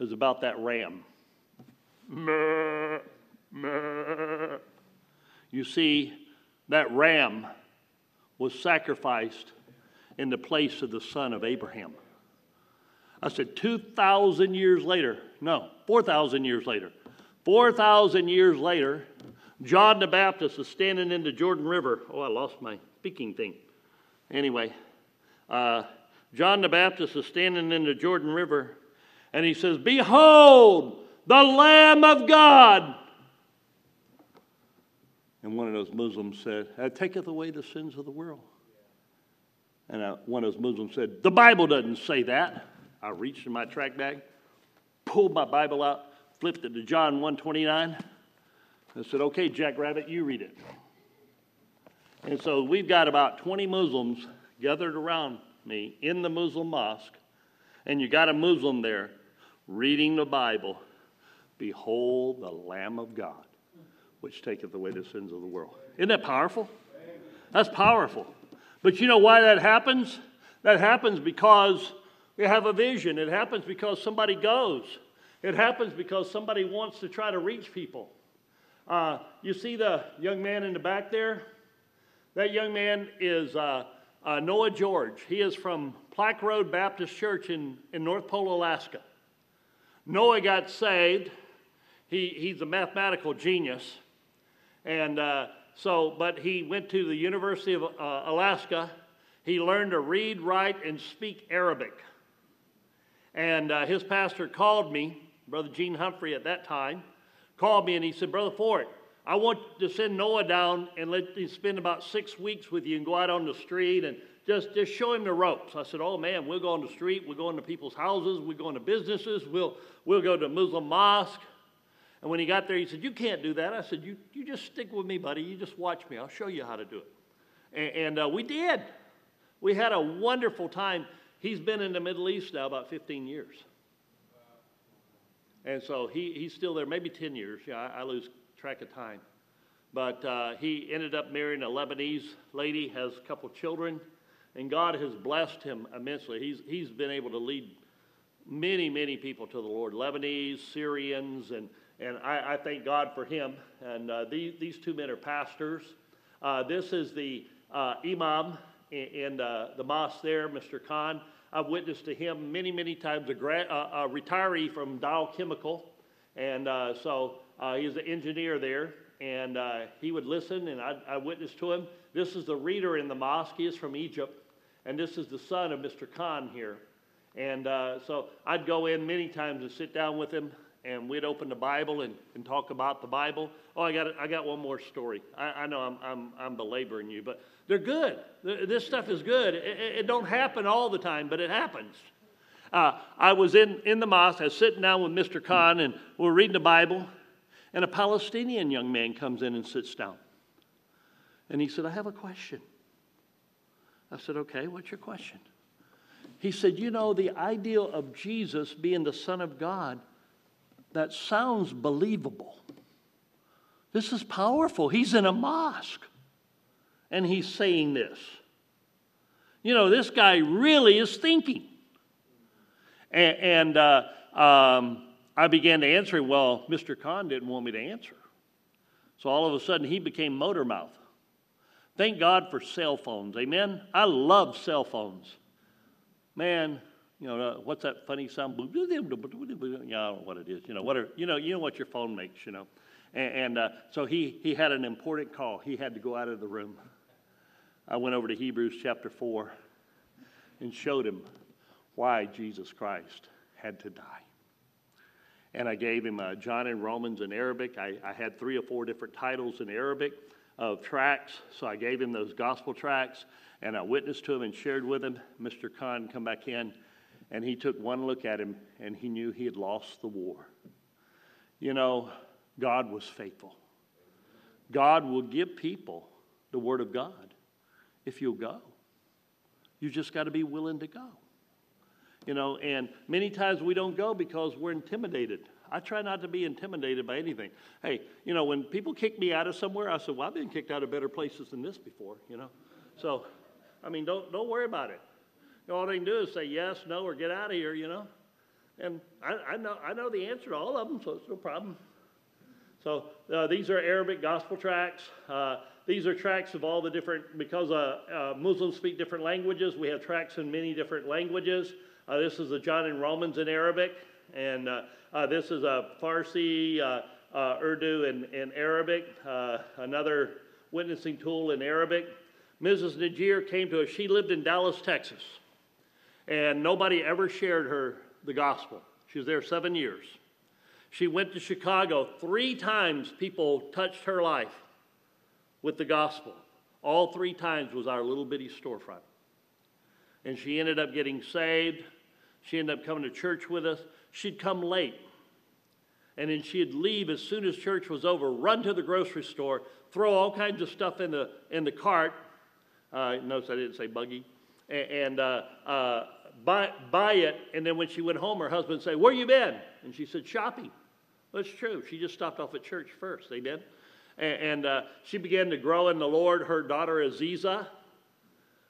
is about that ram. You see, that ram was sacrificed in the place of the son of Abraham. I said 2,000 years later, no, 4,000 years later. 4,000 years later, John the Baptist is standing in the Jordan River. Oh, I lost my speaking thing. Anyway, uh, John the Baptist is standing in the Jordan River and he says, Behold, the Lamb of God. And one of those Muslims said, That taketh away the sins of the world. And uh, one of those Muslims said, The Bible doesn't say that. I reached in my track bag. pulled my Bible out, flipped it to John 129. I said, okay, Jack Rabbit, you read it. And so we've got about 20 Muslims gathered around me in the Muslim mosque, and you got a Muslim there reading the Bible. Behold the Lamb of God, which taketh away the sins of the world. Isn't that powerful? That's powerful. But you know why that happens? That happens because we have a vision. It happens because somebody goes. It happens because somebody wants to try to reach people. Uh, you see the young man in the back there? That young man is uh, uh, Noah George. He is from Plack Road Baptist Church in, in North Pole, Alaska. Noah got saved. He, he's a mathematical genius. And uh, so, but he went to the University of uh, Alaska. He learned to read, write, and speak Arabic. And uh, his pastor called me, Brother Gene Humphrey at that time, called me and he said, Brother Fort, I want to send Noah down and let him spend about six weeks with you and go out on the street and just, just show him the ropes. I said, Oh man, we'll go on the street, we'll go into people's houses, we'll go into businesses, we'll, we'll go to Muslim mosque. And when he got there, he said, You can't do that. I said, You, you just stick with me, buddy. You just watch me. I'll show you how to do it. And, and uh, we did. We had a wonderful time. He's been in the Middle East now about 15 years. And so he, he's still there, maybe 10 years. Yeah, I, I lose track of time. But uh, he ended up marrying a Lebanese lady, has a couple children, and God has blessed him immensely. He's, he's been able to lead many, many people to the Lord Lebanese, Syrians, and, and I, I thank God for him. And uh, these, these two men are pastors. Uh, this is the uh, imam in, in uh, the mosque there, Mr. Khan. I've witnessed to him many, many times, a, gra- a retiree from Dow Chemical. And uh, so uh, he's an engineer there. And uh, he would listen, and I, I witnessed to him. This is the reader in the mosque. He is from Egypt. And this is the son of Mr. Khan here. And uh, so I'd go in many times and sit down with him, and we'd open the Bible and, and talk about the Bible. Oh, I got, I got one more story. I, I know I'm, I'm, I'm belaboring you, but they're good. This stuff is good. It, it, don't happen all the time, but it happens. Uh, I was in, in the mosque, I was sitting down with Mr. Khan, and we are reading the Bible, and a Palestinian young man comes in and sits down. And he said, I have a question. I said, Okay, what's your question? He said, You know, the ideal of Jesus being the Son of God, that sounds believable. This is powerful. He's in a mosque and he's saying this. You know, this guy really is thinking. And, and uh, um, I began to answer him. Well, Mr. Khan didn't want me to answer. So all of a sudden, he became motor mouth. Thank God for cell phones. Amen. I love cell phones. Man, you know uh, what's that funny sound? Yeah, I don't know what it is. You know what? Are, you know you know what your phone makes. You know, and, and uh, so he he had an important call. He had to go out of the room. I went over to Hebrews chapter 4 and showed him why Jesus Christ had to die. And I gave him uh, John and Romans in Arabic. I, I, had three or four different titles in Arabic of tracts, so I gave him those gospel tracts, and I witnessed to him and shared with him. Mr. Khan come back in, and he took one look at him, and he knew he had lost the war. You know, God was faithful. God will give people the Word of God if you'll go. You just got to be willing to go. You know, and many times we don't go because we're intimidated. I try not to be intimidated by anything. Hey, you know, when people kick me out of somewhere, I said, "Well, I've been kicked out of better places than this before." You know, so I mean, don't don't worry about it. All they can do is say yes, no, or get out of here. You know, and I, I know I know the answer to all of them, so it's no problem. So uh, these are Arabic gospel tracts. Uh, these are tracts of all the different, because uh, uh, Muslims speak different languages, we have tracts in many different languages. Uh, this is the John and Romans in Arabic, and uh, this is a Farsi, Urdu, and, and Arabic, another witnessing tool in Arabic. Mrs. Najir came to us, she lived in Dallas, Texas, and nobody ever shared her the gospel. She was there seven years. She went to Chicago. Three times people touched her life with the gospel. All three times was our little bitty storefront. And she ended up getting saved. She ended up coming to church with us. she'd come late. And then she'd leave as soon as church was over, run to the grocery store, throw all kinds of stuff in the, in the cart. Uh, notice I didn't say buggy. And, and uh, uh, buy, buy it. And then when she went home, her husband say, Where you been? And she said, Shopping. That's true. She just stopped off at church first. Amen. And, and uh, she began to grow in the Lord. Her daughter Aziza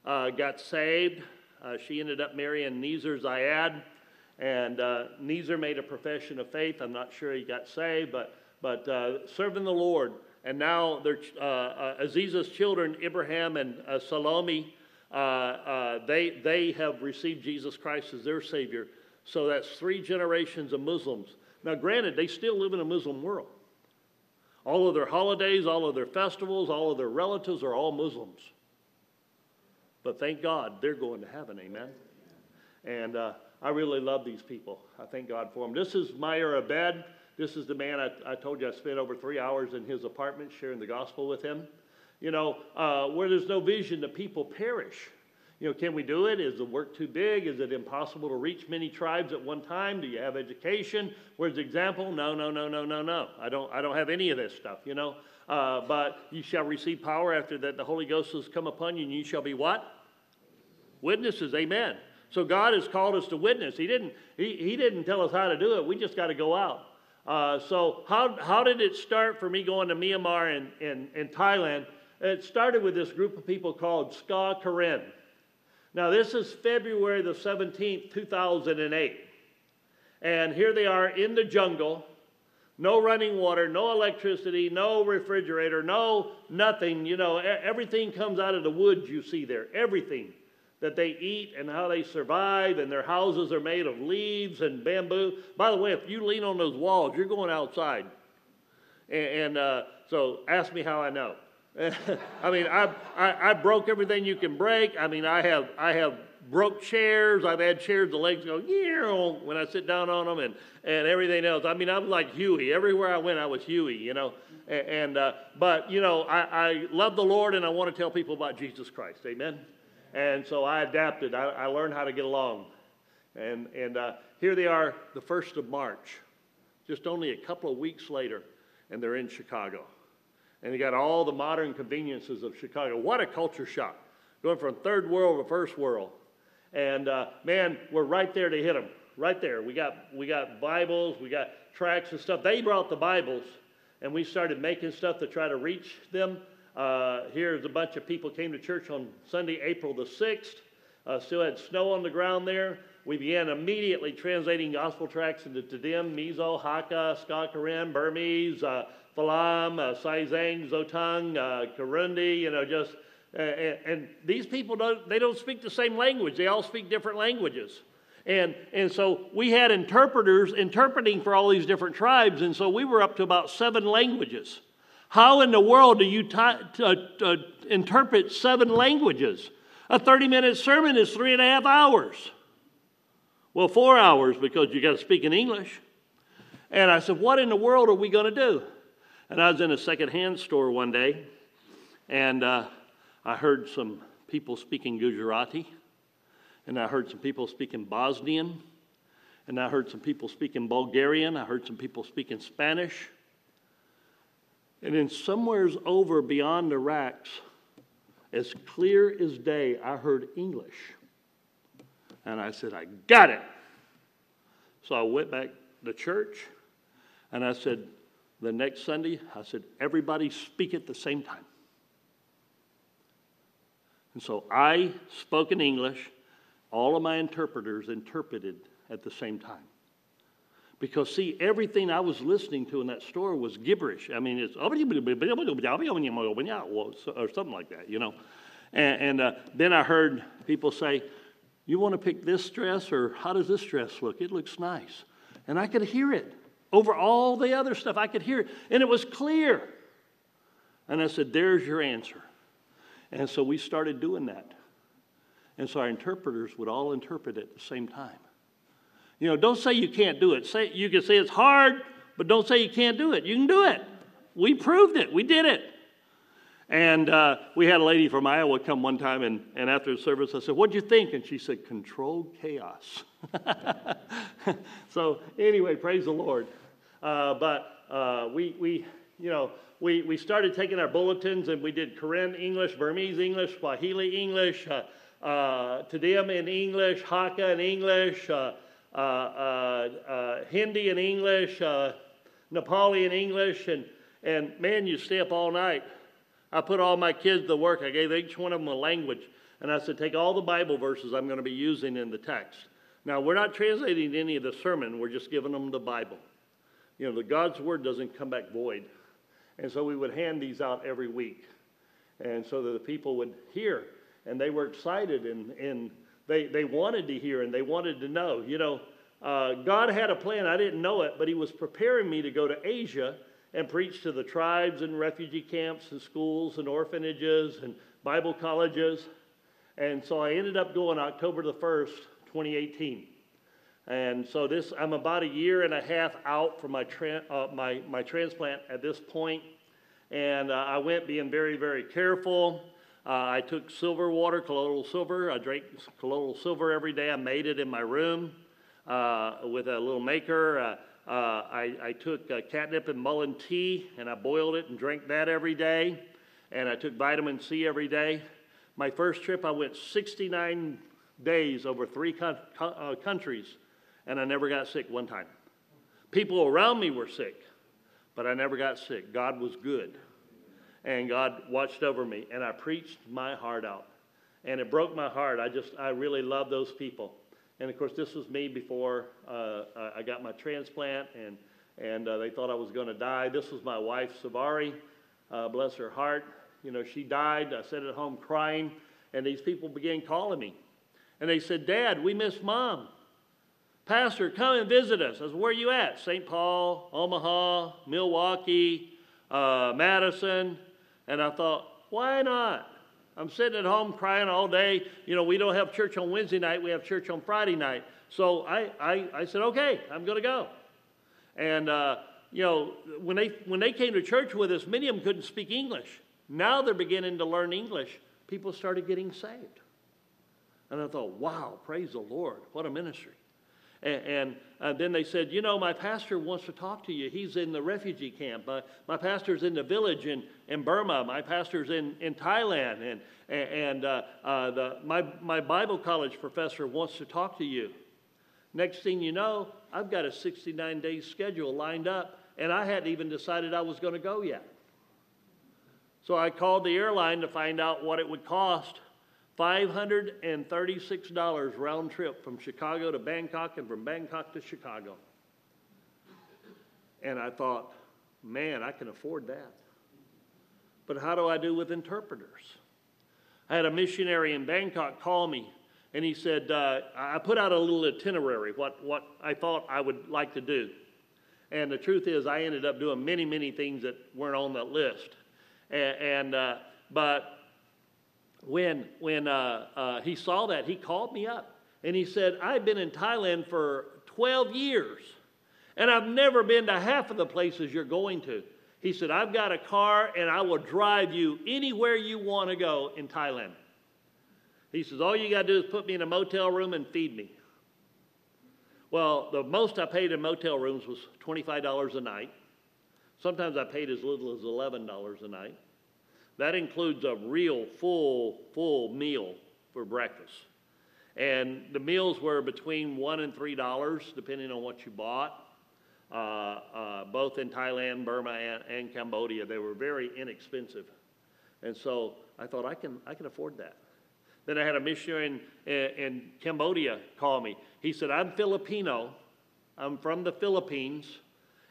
uh, got saved. Uh, she ended up marrying Nezer Ziad. And uh, Nezer made a profession of faith. I'm not sure he got saved, but, but uh, serving the Lord. And now their, uh, uh, Aziza's children, Ibrahim and Salome, uh, they, they have received Jesus Christ as their Savior. So that's three generations of Muslims. Now, granted, they still live in a Muslim world. All of their holidays, all of their festivals, all of their relatives are all Muslims. But thank God they're going to heaven, amen? And uh, I really love these people. I thank God for them. This is Meyer Abed. This is the man I, I told you I spent over three hours in his apartment sharing the gospel with him. You know, uh, where there's no vision, the people perish. You know, can we do it? Is the work too big? Is it impossible to reach many tribes at one time? Do you have education? Where's the example? No, no, no, no, no, no. I don't, I don't have any of this stuff, you know. Uh, but you shall receive power after that the Holy Ghost has come upon you, and you shall be what? Witnesses, amen. So God has called us to witness. He didn't, he, he didn't tell us how to do it. We just got to go out. Uh, so how, how did it start for me going to Myanmar and, and, and Thailand? It started with this group of people called Sgaw Karen. Now, this is February the 17th, 2008. And here they are in the jungle. No running water, no electricity, no refrigerator, no nothing. You know, everything comes out of the woods you see there. Everything that they eat and how they survive, and their houses are made of leaves and bamboo. By the way, if you lean on those walls, you're going outside. And, and uh, so ask me how I know. I mean, I, I, I, broke everything you can break. I mean, I have, I have broke chairs. I've had chairs, the legs go, yeah, when I sit down on them and, and everything else. I mean, I'm like Huey. Everywhere I went, I was Huey, you know. And, and uh, but, you know, I, I love the Lord and I want to tell people about Jesus Christ. Amen. And so I adapted. I, I learned how to get along. And, and uh, here they are, the 1st of March, just only a couple of weeks later, and they're in Chicago. And they got all the modern conveniences of Chicago. What a culture shock. Going from third world to first world. And uh, man, we're right there to hit them. Right there. We got, we got Bibles, we got tracts and stuff. They brought the Bibles, and we started making stuff to try to reach them. Uh, here's a bunch of people came to church on Sunday, April the 6th. Uh, still had snow on the ground there. We began immediately translating gospel tracts into Tedim, Mizo, Hakka, Sgaw Karen, Burmese, uh, Falam, uh, Saizang, Zotang, uh, Kirundi, you know, just, uh, and, and, these people don't, they don't speak the same language. They all speak different languages. And, and so we had interpreters interpreting for all these different tribes, and so we were up to about seven languages. How in the world do you t- t- t- interpret seven languages? A 30 minute sermon is three and a half hours. Well, four hours because you got to speak in English. And I said, What in the world are we going to do? And I was in a secondhand store one day, and uh, I heard some people speaking Gujarati, and I heard some people speaking Bosnian, and I heard some people speaking Bulgarian, I heard some people speaking Spanish. And then somewheres over beyond the racks, as clear as day, I heard English. And I said, I got it. So I went back to church and I said, the next Sunday, I said, everybody speak at the same time. And so I spoke in English. All of my interpreters interpreted at the same time. Because, see, everything I was listening to in that store was gibberish. I mean, it's or something like that, you know. And, and uh, then I heard people say, You want to pick this dress, or how does this dress look? It looks nice. And I could hear it over all the other stuff. I could hear it, and it was clear. And I said, There's your answer. And so we started doing that. And so our interpreters would all interpret at the same time. You know, don't say you can't do it. Say you can say it's hard, but don't say you can't do it. You can do it. We proved it. We did it. And uh, we had a lady from Iowa come one time, and, and after the service, I said, What'd you think? And she said, Controlled chaos. so, anyway, praise the Lord. Uh, but uh, we, we, you know, we, we started taking our bulletins and we did Karen English, Burmese English, Swahili English, uh, uh, Tedim in English, Hakka in English, uh, uh, uh, uh Hindi in English, Nepali in English, and, and man, you stay up all night. I put all my kids to work. I gave each one of them a language. And I said, take all the Bible verses I'm going to be using in the text. Now, we're not translating any of the sermon, we're just giving them the Bible. You know, the God's word doesn't come back void. And so we would hand these out every week. And so that the people would hear. And they were excited and, and they, they wanted to hear and they wanted to know. You know, uh, God had a plan. I didn't know it, but He was preparing me to go to Asia and preach to the tribes and refugee camps and schools and orphanages and Bible colleges. And so I ended up going October the 1st, 2018. And so this, I'm about a year and a half out from my, tra- uh, my, my transplant at this point. And uh, I went being very, very careful. Uh, I took silver water, colloidal silver. I drank colloidal silver every day. I made it in my room uh, with a little maker. Uh, uh, I, I, took catnip and mullein tea and I boiled it and drank that every day. And I took vitamin C every day. My first trip, I went 69 days over three countries and I never got sick one time. People around me were sick, but I never got sick. God was good. And God watched over me, and I preached my heart out. And it broke my heart. I just, I really love those people. And of course, this was me before uh, I got my transplant, and, and uh, they thought I was going to die. This was my wife, Savari. Uh, bless her heart. You know, she died. I sat at home crying, and these people began calling me. And they said, Dad, we miss mom. Pastor, come and visit us. I said, Where are you at? St. Paul, Omaha, Milwaukee, uh, Madison. And I thought, Why not? I'm sitting at home crying all day. You know, we don't have church on Wednesday night, we have church on Friday night. So I, I, I said, Okay, I'm going to go. And, uh, you know, when they, when they came to church with us, many of them couldn't speak English. Now they're beginning to learn English. People started getting saved. And I thought, wow, praise the Lord. What a ministry. And, and uh, then they said, You know, my pastor wants to talk to you. He's in the refugee camp. My, my pastor's in the village in, in Burma. My pastor's in, in Thailand. And, and uh, uh, the, my, my Bible college professor wants to talk to you. Next thing you know, I've got a 69 day schedule lined up, and I hadn't even decided I was going to go yet. So I called the airline to find out what it would cost $536 round trip from Chicago to Bangkok and from Bangkok to Chicago. And I thought, man, I can afford that. But how do I do with interpreters? I had a missionary in Bangkok call me, and he said, uh, I put out a little itinerary, what, what I thought I would like to do. And the truth is, I ended up doing many, many things that weren't on that list. And, and uh, but when, when uh, uh, he saw that, he called me up and he said, I've been in Thailand for 12 years and I've never been to half of the places you're going to. He said, I've got a car and I will drive you anywhere you want to go in Thailand. He says, All you got to do is put me in a motel room and feed me. Well, the most I paid in motel rooms was $25 a night. Sometimes I paid as little as $11 a night. That includes a real full, full meal for breakfast. And the meals were between one and three dollars, depending on what you bought. Uh, uh, both in Thailand, Burma, and, and, Cambodia, they were very inexpensive. And so I thought I can, I can afford that. Then I had a missionary in, in Cambodia call me. He said, I'm Filipino. I'm from the Philippines,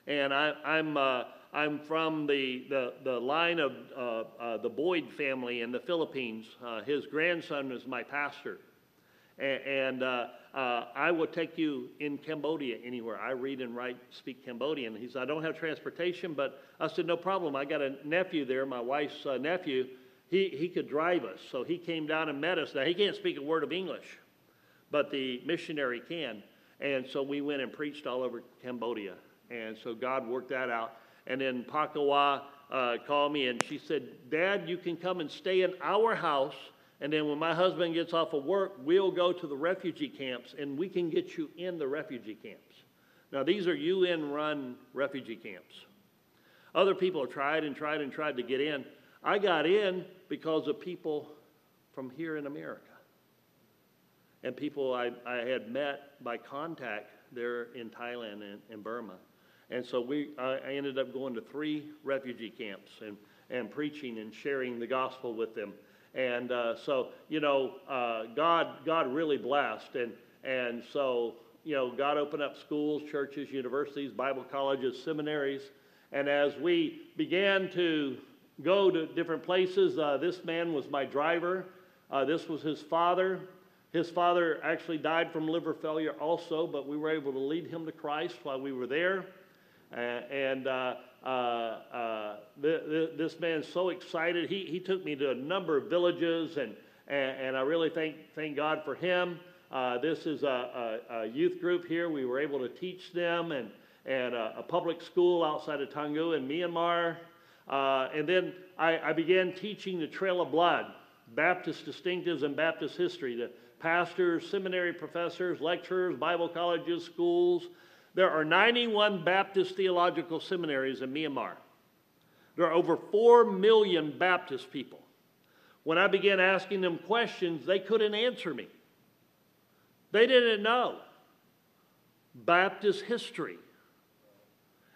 and I, am uh, I'm from the, the, the line of uh, uh, the Boyd family in the Philippines. Uh, his grandson is my pastor. And, and uh, uh, I will take you in Cambodia anywhere. I read and write, speak Cambodian. He said, I don't have transportation, but I said, no problem. I got a nephew there, my wife's uh, nephew. He, he could drive us. So he came down and met us. Now, he can't speak a word of English, but the missionary can. And so we went and preached all over Cambodia. And so God worked that out. And in Pakawa, uh, called me and she said, Dad, you can come and stay in our house. And then when my husband gets off of work, we'll go to the refugee camps and we can get you in the refugee camps. Now, these are UN run refugee camps. Other people have tried and tried and tried to get in. I got in because of people from here in America and people I, I had met by contact there in Thailand and, and Burma. And so we, I, ended up going to three refugee camps and, and preaching and sharing the gospel with them. And uh, so, you know, uh, God, God really blessed. And, and so, you know, God opened up schools, churches, universities, Bible colleges, seminaries. And as we began to go to different places, uh, this man was my driver. Uh, this was his father. His father actually died from liver failure also, but we were able to lead him to Christ while we were there. Uh, and uh, uh, th- th- this man's so excited. He, he took me to a number of villages, and, and, and I really thank, thank God for him. This is a, a, a, youth group here. We were able to teach them, and, and a, public school outside of Taungoo in Myanmar. And then I, I began teaching the Trail of Blood, Baptist distinctives and Baptist history. The, pastors, seminary professors, lecturers, Bible colleges, schools. There are 91 Baptist theological seminaries in Myanmar. There are over 4 million Baptist people. When I began asking them questions, they couldn't answer me. They didn't know Baptist history.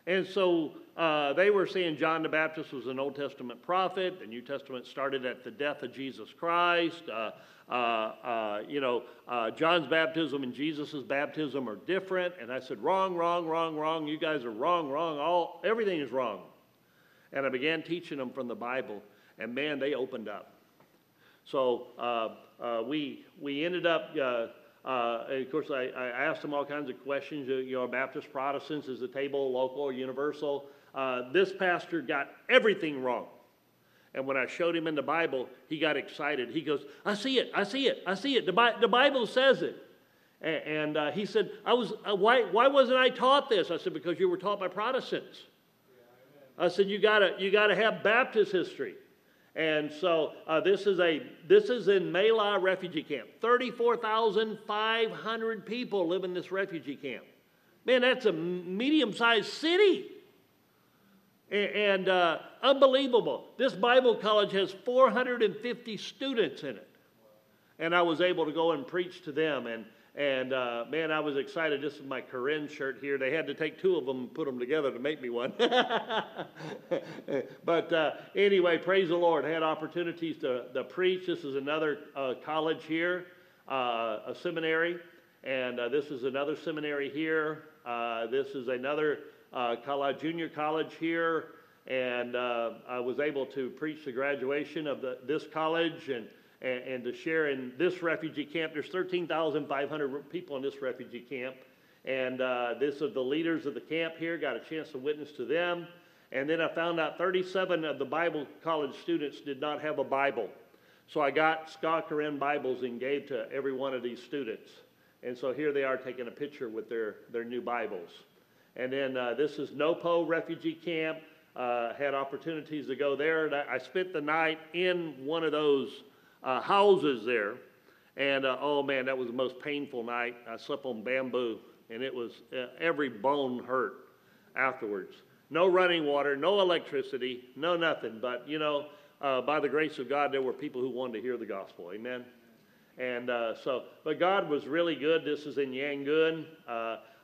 And so uh, they were saying John the Baptist was an Old Testament prophet. The New Testament started at the death of Jesus Christ. Uh, uh, uh you know, uh, John's baptism and Jesus' baptism are different. And I said, wrong, wrong, wrong, wrong. You guys are wrong, wrong. All everything is wrong. And I began teaching them from the Bible, and man, they opened up. So uh, we we ended up. Uh, of course, I, I, asked them all kinds of questions. You know, Baptist Protestants, is the table local, or universal? Uh, this pastor got everything wrong. And when I showed him in the Bible, he got excited. He goes, I see it, I see it, I see it. The, Bi- the Bible says it. And, and uh, he said, I was, uh, why, why wasn't I taught this? I said, because you were taught by Protestants. I said, you gotta, you gotta have Baptist history. And so uh, this is a this is in Mae La refugee camp. Thirty-four thousand five hundred people live in this refugee camp. Man, that's a medium-sized city and uh, unbelievable. This Bible college has 450 students in it. And I was able to go and preach to them. And, and uh, man, I was excited. This is my Karen shirt here. They had to take two of them and put them together to make me one. but uh, anyway, praise the Lord. I had opportunities to, to preach. This is another uh, college here, uh, a seminary. And uh, this is another seminary here. this is another uh, college, junior college here, and uh, I was able to preach the graduation of the, this college and, and, and to share in this refugee camp. There's 13,500 people in this refugee camp, and uh, this is the leaders of the camp here. Got a chance to witness to them, and then I found out 37 of the Bible college students did not have a Bible. So I got Sgaw Karen Bibles and gave to every one of these students. And so here they are taking a picture with their, their new Bibles. And then uh, this is Nu Po Refugee Camp. Uh, had opportunities to go there. And I, I, spent the night in one of those uh, houses there. And uh, oh man, that was the most painful night. I slept on bamboo, and it was uh, every bone hurt afterwards. No running water, no electricity, no nothing. But you know, uh, by the grace of God, there were people who wanted to hear the gospel. Amen. And so, but God was really good. This is in Yangon.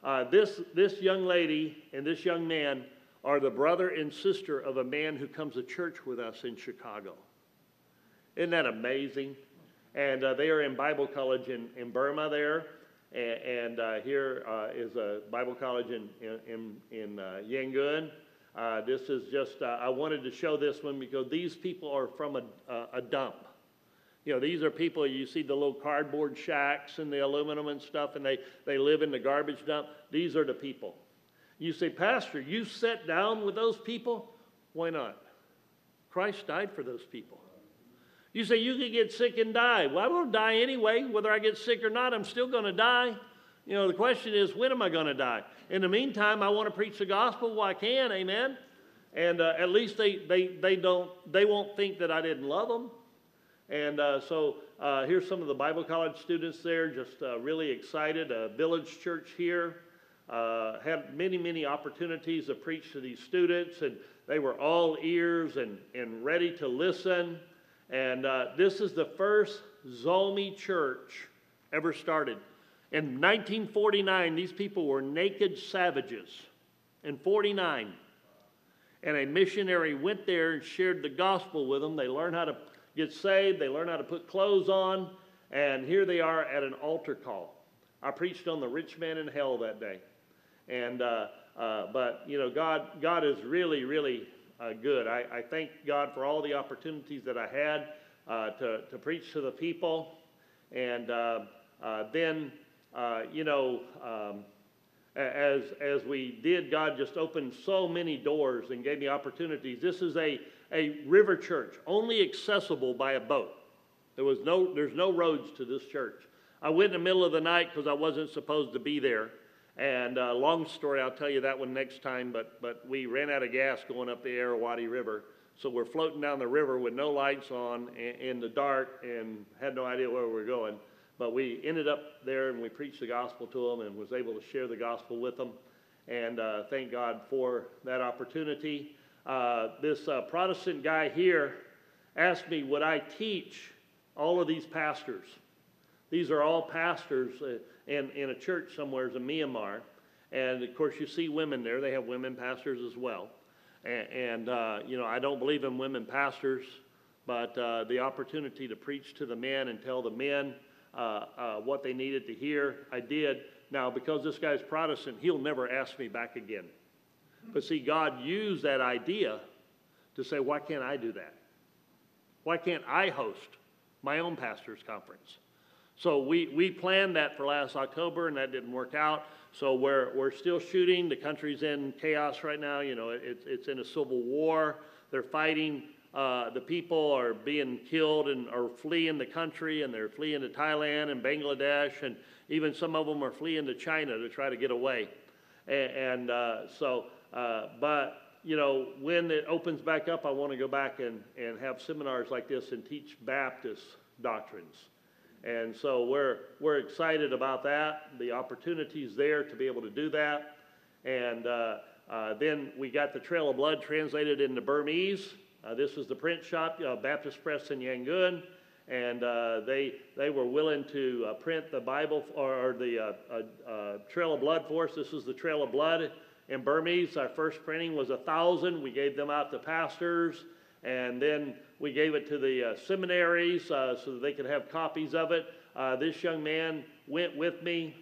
Uh, this, this young lady and this young man are the brother and sister of a man who comes to church with us in Chicago. Isn't that amazing? And uh, they are in Bible college in, in Burma there. And, and uh, here uh, is a Bible college in, in, in uh, Yangon. Uh, this is just, I wanted to show this one because these people are from a, a dump. You know, these are people, you see the little cardboard shacks and the aluminum and stuff, and they, they live in the garbage dump. These are the people. You say, Pastor, you sat down with those people? Why not? Christ died for those people. You say, You could get sick and die. Well, I won't die anyway. Whether I get sick or not, I'm still going to die. You know, the question is, when am I going to die? In the meantime, I want to preach the gospel while I can, amen? and uh, at least they, they, they, don't, they won't think that I didn't love them. And uh, so uh, here's some of the Bible college students there, just uh, really excited. A village church here uh, had many, many opportunities to preach to these students, and they were all ears and, and ready to listen. And uh, this is the first Zolmi church ever started. In 1949, these people were naked savages. In 49, and a missionary went there and shared the gospel with them. They learned how to get saved, they learn how to put clothes on, and here they are at an altar call. I preached on the rich man in hell that day. And, uh, uh, but, you know, God, God is really, really uh, good. I, I, thank God for all the opportunities that I had uh, to, to preach to the people. And uh, uh, then, you know, um, as, as we did, God just opened so many doors and gave me opportunities. This is a, a river church, only accessible by a boat. There was no, there's no roads to this church. I went in the middle of the night because I wasn't supposed to be there. And uh, long story, I'll tell you that one next time, but, but we ran out of gas going up the Irrawaddy River. So we're floating down the river with no lights on in the dark and had no idea where we were going. But we ended up there and we preached the gospel to them and was able to share the gospel with them. And uh, thank God for that opportunity. Uh, this uh, Protestant guy here asked me, would I teach all of these pastors? These are all pastors uh, in, in a church somewhere in Myanmar. And of course, you see women there. They have women pastors as well. And, and uh, you know, I don't believe in women pastors, but uh, the opportunity to preach to the men and tell the men uh, uh, what they needed to hear. I did. Now, because this guy's Protestant, he'll never ask me back again. But see, God used that idea to say, why can't I do that? Why can't I host my own pastor's conference? So we, we planned that for last October, and that didn't work out. So we're, we're still shooting. The country's in chaos right now. You know, it's, it's in a civil war. They're fighting uh, the people are being killed and are fleeing the country, and they're fleeing to Thailand and Bangladesh, and even some of them are fleeing to China to try to get away. And, and uh, so, uh, but you know, when it opens back up, I want to go back and, and have seminars like this and teach Baptist doctrines. And so we're, we're excited about that. The opportunities there to be able to do that. And uh, uh, then we got the Trail of Blood translated into Burmese. Uh, this was the print shop, uh, Baptist Press in Yangon, and uh, they, they were willing to print the Bible or, or the Trail of Blood for us. This is the Trail of Blood in Burmese. Our first printing was a thousand. We gave them out to pastors, and then we gave it to the uh, seminaries uh, so that they could have copies of it. Uh, this young man went with me,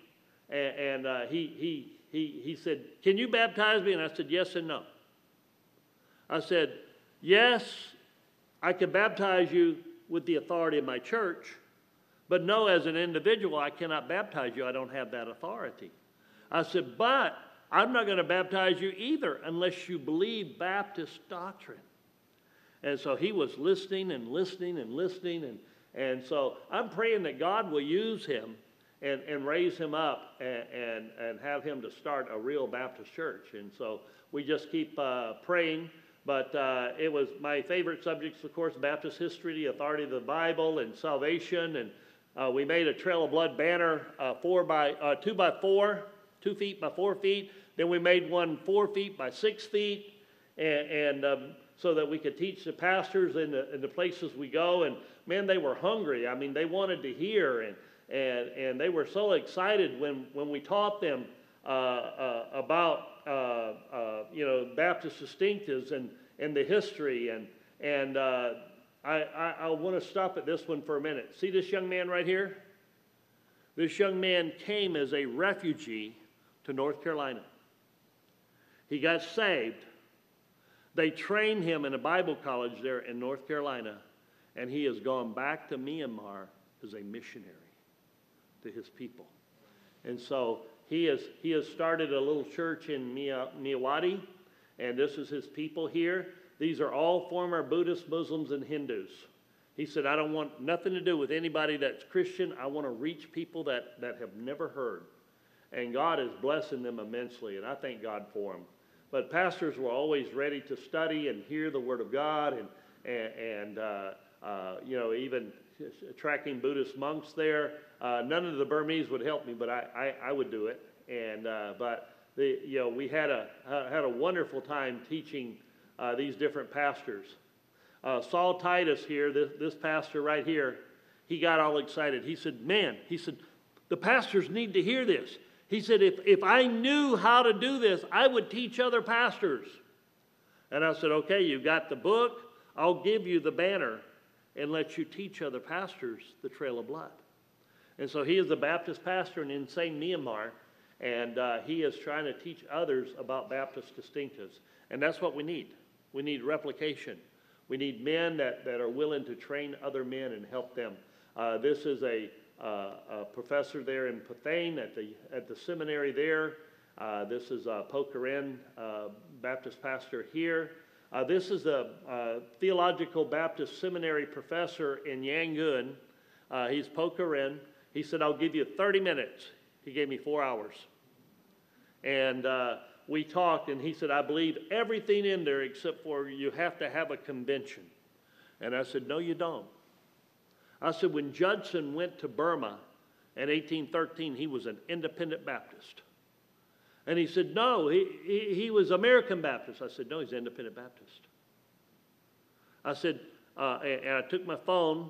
and, and he, he, he, he said, Can you baptize me? And I said, Yes and no. I said, Yes, I can baptize you with the authority of my church, but no, as an individual, I cannot baptize you. I don't have that authority. I said, But I'm not going to baptize you either unless you believe Baptist doctrine. And so he was listening and listening and listening. And, and so I'm praying that God will use him and, and raise him up and, and, and have him to start a real Baptist church. And so we just keep uh, praying. But uh, it was my favorite subjects, of course, Baptist history, the authority of the Bible, and salvation. And uh, we made a Trail of Blood banner, uh, four by uh, two by four, two feet by four feet. Then we made one four feet by six feet, and, and um, so that we could teach the pastors in the, in the places we go. And man, they were hungry. I mean, they wanted to hear, and and and they were so excited when when we taught them uh, uh, about uh, you know Baptist distinctives and, and the history and and I, I, I want to stop at this one for a minute. See this young man right here? This young man came as a refugee to North Carolina. He got saved. They trained him in a Bible college there in North Carolina, and he has gone back to Myanmar as a missionary to his people. And so he has, he has started a little church in Myawaddy, and this is his people here. These are all former Buddhists, Muslims, and Hindus. He said, I don't want nothing to do with anybody that's Christian. I want to reach people that, that have never heard. And God is blessing them immensely, and I thank God for them. But pastors were always ready to study and hear the Word of God and, and, and uh, uh, you know, even attracting Buddhist monks there. Uh, none of the Burmese would help me, but I, I, I would do it. And, uh, but, the, you know, we had a, had a wonderful time teaching uh, these different pastors. Uh, Saul Titus here, this, this pastor right here, he got all excited. He said, Man, he said, the pastors need to hear this. He said, if, if I knew how to do this, I would teach other pastors. And I said, Okay, you've got the book. I'll give you the banner and let you teach other pastors the trail of blood. And so he is a Baptist pastor in Insein, Myanmar, and uh, he is trying to teach others about Baptist distinctives. And that's what we need. We need replication. We need men that, that are willing to train other men and help them. Uh, this is a, a, professor there in Pathein at the, at the seminary there. Uh, this is uh, Pwo Karen, uh, Baptist pastor here. Uh, this is a, a, theological Baptist seminary professor in Yangon. He's Pwo Karen. He said, I'll give you 30 minutes. He gave me four hours. And uh, we talked, and he said, I believe everything in there except for you have to have a convention. And I said, No, you don't. I said, When Judson went to Burma in 1813, he was an independent Baptist. And he said, No, he, he, he was American Baptist. I said, No, he's independent Baptist. I said, uh, and, and I took my phone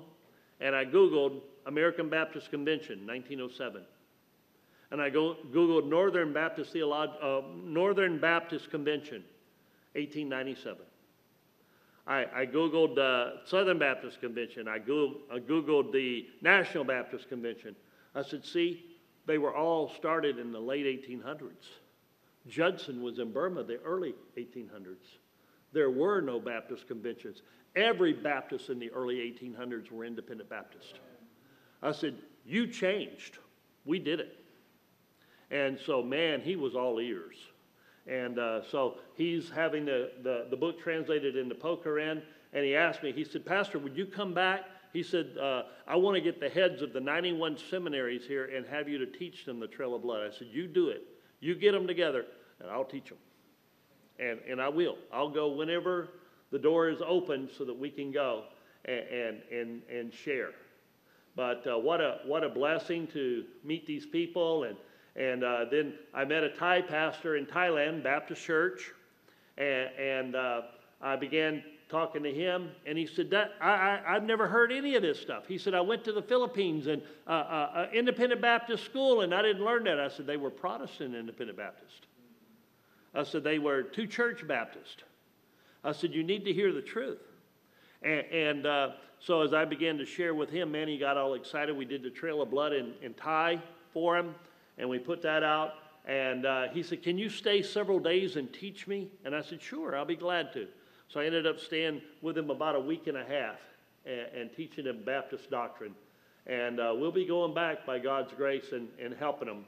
and I Googled American Baptist Convention, 1907 and I go, Googled Northern Baptist, Theolog- uh, Northern Baptist Convention, 1897. I, I Googled uh, Southern Baptist Convention. I Googled, I Googled the National Baptist Convention. I said, see, they were all started in the late 1800s. Judson was in Burma the early 1800s. There were no Baptist conventions. Every Baptist in the early 1800s were independent Baptist. I said, You changed. We did it. And so, man, he was all ears. And uh, so he's having the, the, the, book translated into Pwo Karen. And he asked me, he said, Pastor, would you come back? He said, uh, I want to get the heads of the 91 seminaries here and have you to teach them the Trail of Blood. I said, You do it. You get them together, and I'll teach them. And, and I will. I'll go whenever the door is open so that we can go and, and, and, and share. But uh, what, a, what a blessing to meet these people and and uh, then I met a Thai pastor in Thailand, Baptist Church, and, and uh, I began talking to him, and he said, that, I, I, have never heard any of this stuff. He said, I went to the Philippines and uh, uh, uh, independent Baptist school, and I didn't learn that. I said, they were Protestant independent Baptist. I said, they were two church Baptist. I said, you need to hear the truth. And, and uh, so as I began to share with him, man, he got all excited. We did the Trail of Blood in, in Thai for him and we put that out. And uh, he said, Can you stay several days and teach me? And I said, Sure, I'll be glad to. So I ended up staying with him about a week and a half and, and teaching him Baptist doctrine. And uh, we'll be going back by God's grace and, and helping him.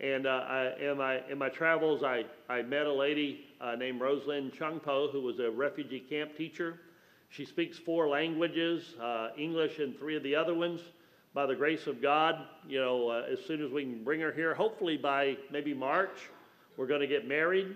And uh, I, in, my, in my travels, I, I met a lady uh, named Rosalind Chungpo, who was a refugee camp teacher. She speaks four languages uh, English and three of the other ones by the grace of God, you know, uh, as soon as we can bring her here, hopefully by maybe March, we're going to get married.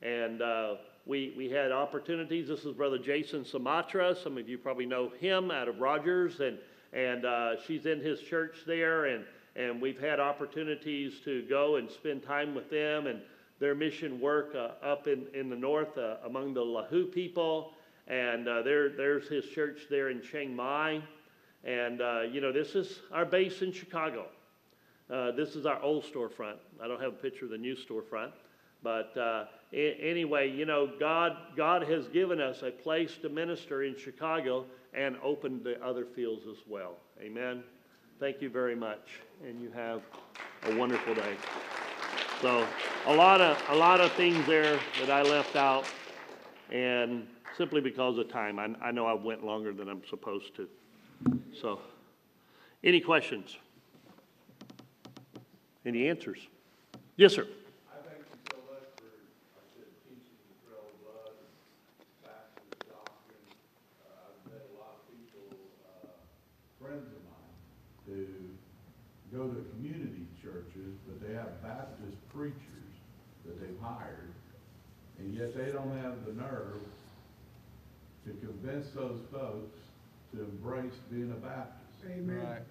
And uh, we, we had opportunities. This is Brother Jason Sumatra. Some of you probably know him out of Rogers, and, and uh, she's in his church there. And, and we've had opportunities to go and spend time with them and their mission work uh, up in, in the north uh, among the Lahu people. And uh, there, there's his church there in Chiang Mai. And, uh, you know, this is our base in Chicago. Uh, this is our old storefront. I don't have a picture of the new storefront. But uh, I- anyway, you know, God, God has given us a place to minister in Chicago and opened the other fields as well. Amen. Thank you very much. And you have a wonderful day. So, a lot of, a lot of things there that I left out. And simply because of time, I, I know I went longer than I'm supposed to. So, any questions? Any answers? Yes, sir. Go to community churches, but they have Baptist preachers that they've hired. and yet they don't have the nerve to convince those folks to embrace being a Baptist. Right.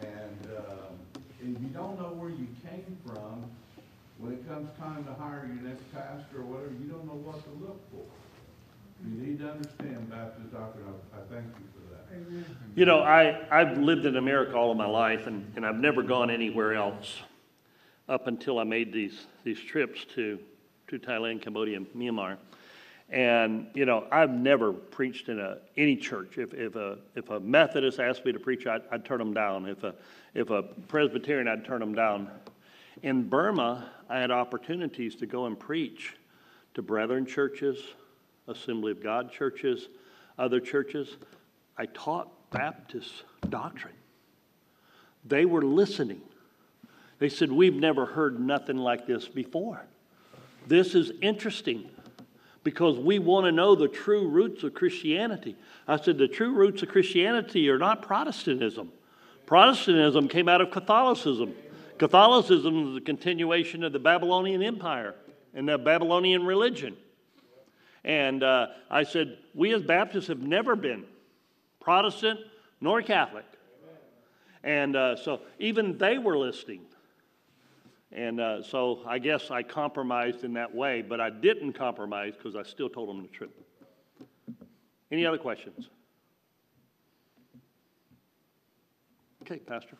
And, um, and you don't know where you came from, when it comes time to hire your next pastor or whatever, you don't know what to look for. You need to understand Baptist doctrine, I, I thank you for that. You know, I, I've lived in America all of my life, and, and I've never gone anywhere else up until I made these, these trips to, to Thailand, Cambodia, and Myanmar. And, you know, I've never preached in a, any church. If, if, a, if a Methodist asked me to preach, I'd, I'd turn them down. If a, if a Presbyterian, I'd turn them down. In Burma, I had opportunities to go and preach to brethren churches, Assembly of God churches, other churches. I taught Baptist doctrine. They were listening. They said, We've never heard nothing like this before. This is interesting because we want to know the true roots of Christianity. I said, The true roots of Christianity are not Protestantism. Protestantism came out of Catholicism. Catholicism is a continuation of the Babylonian Empire and the Babylonian religion. And uh, I said, We as Baptists have never been Protestant nor Catholic. And uh, so even they were listening. And uh, so I guess I compromised in that way, but I didn't compromise because I still told them the truth. Any other questions? Okay, Pastor.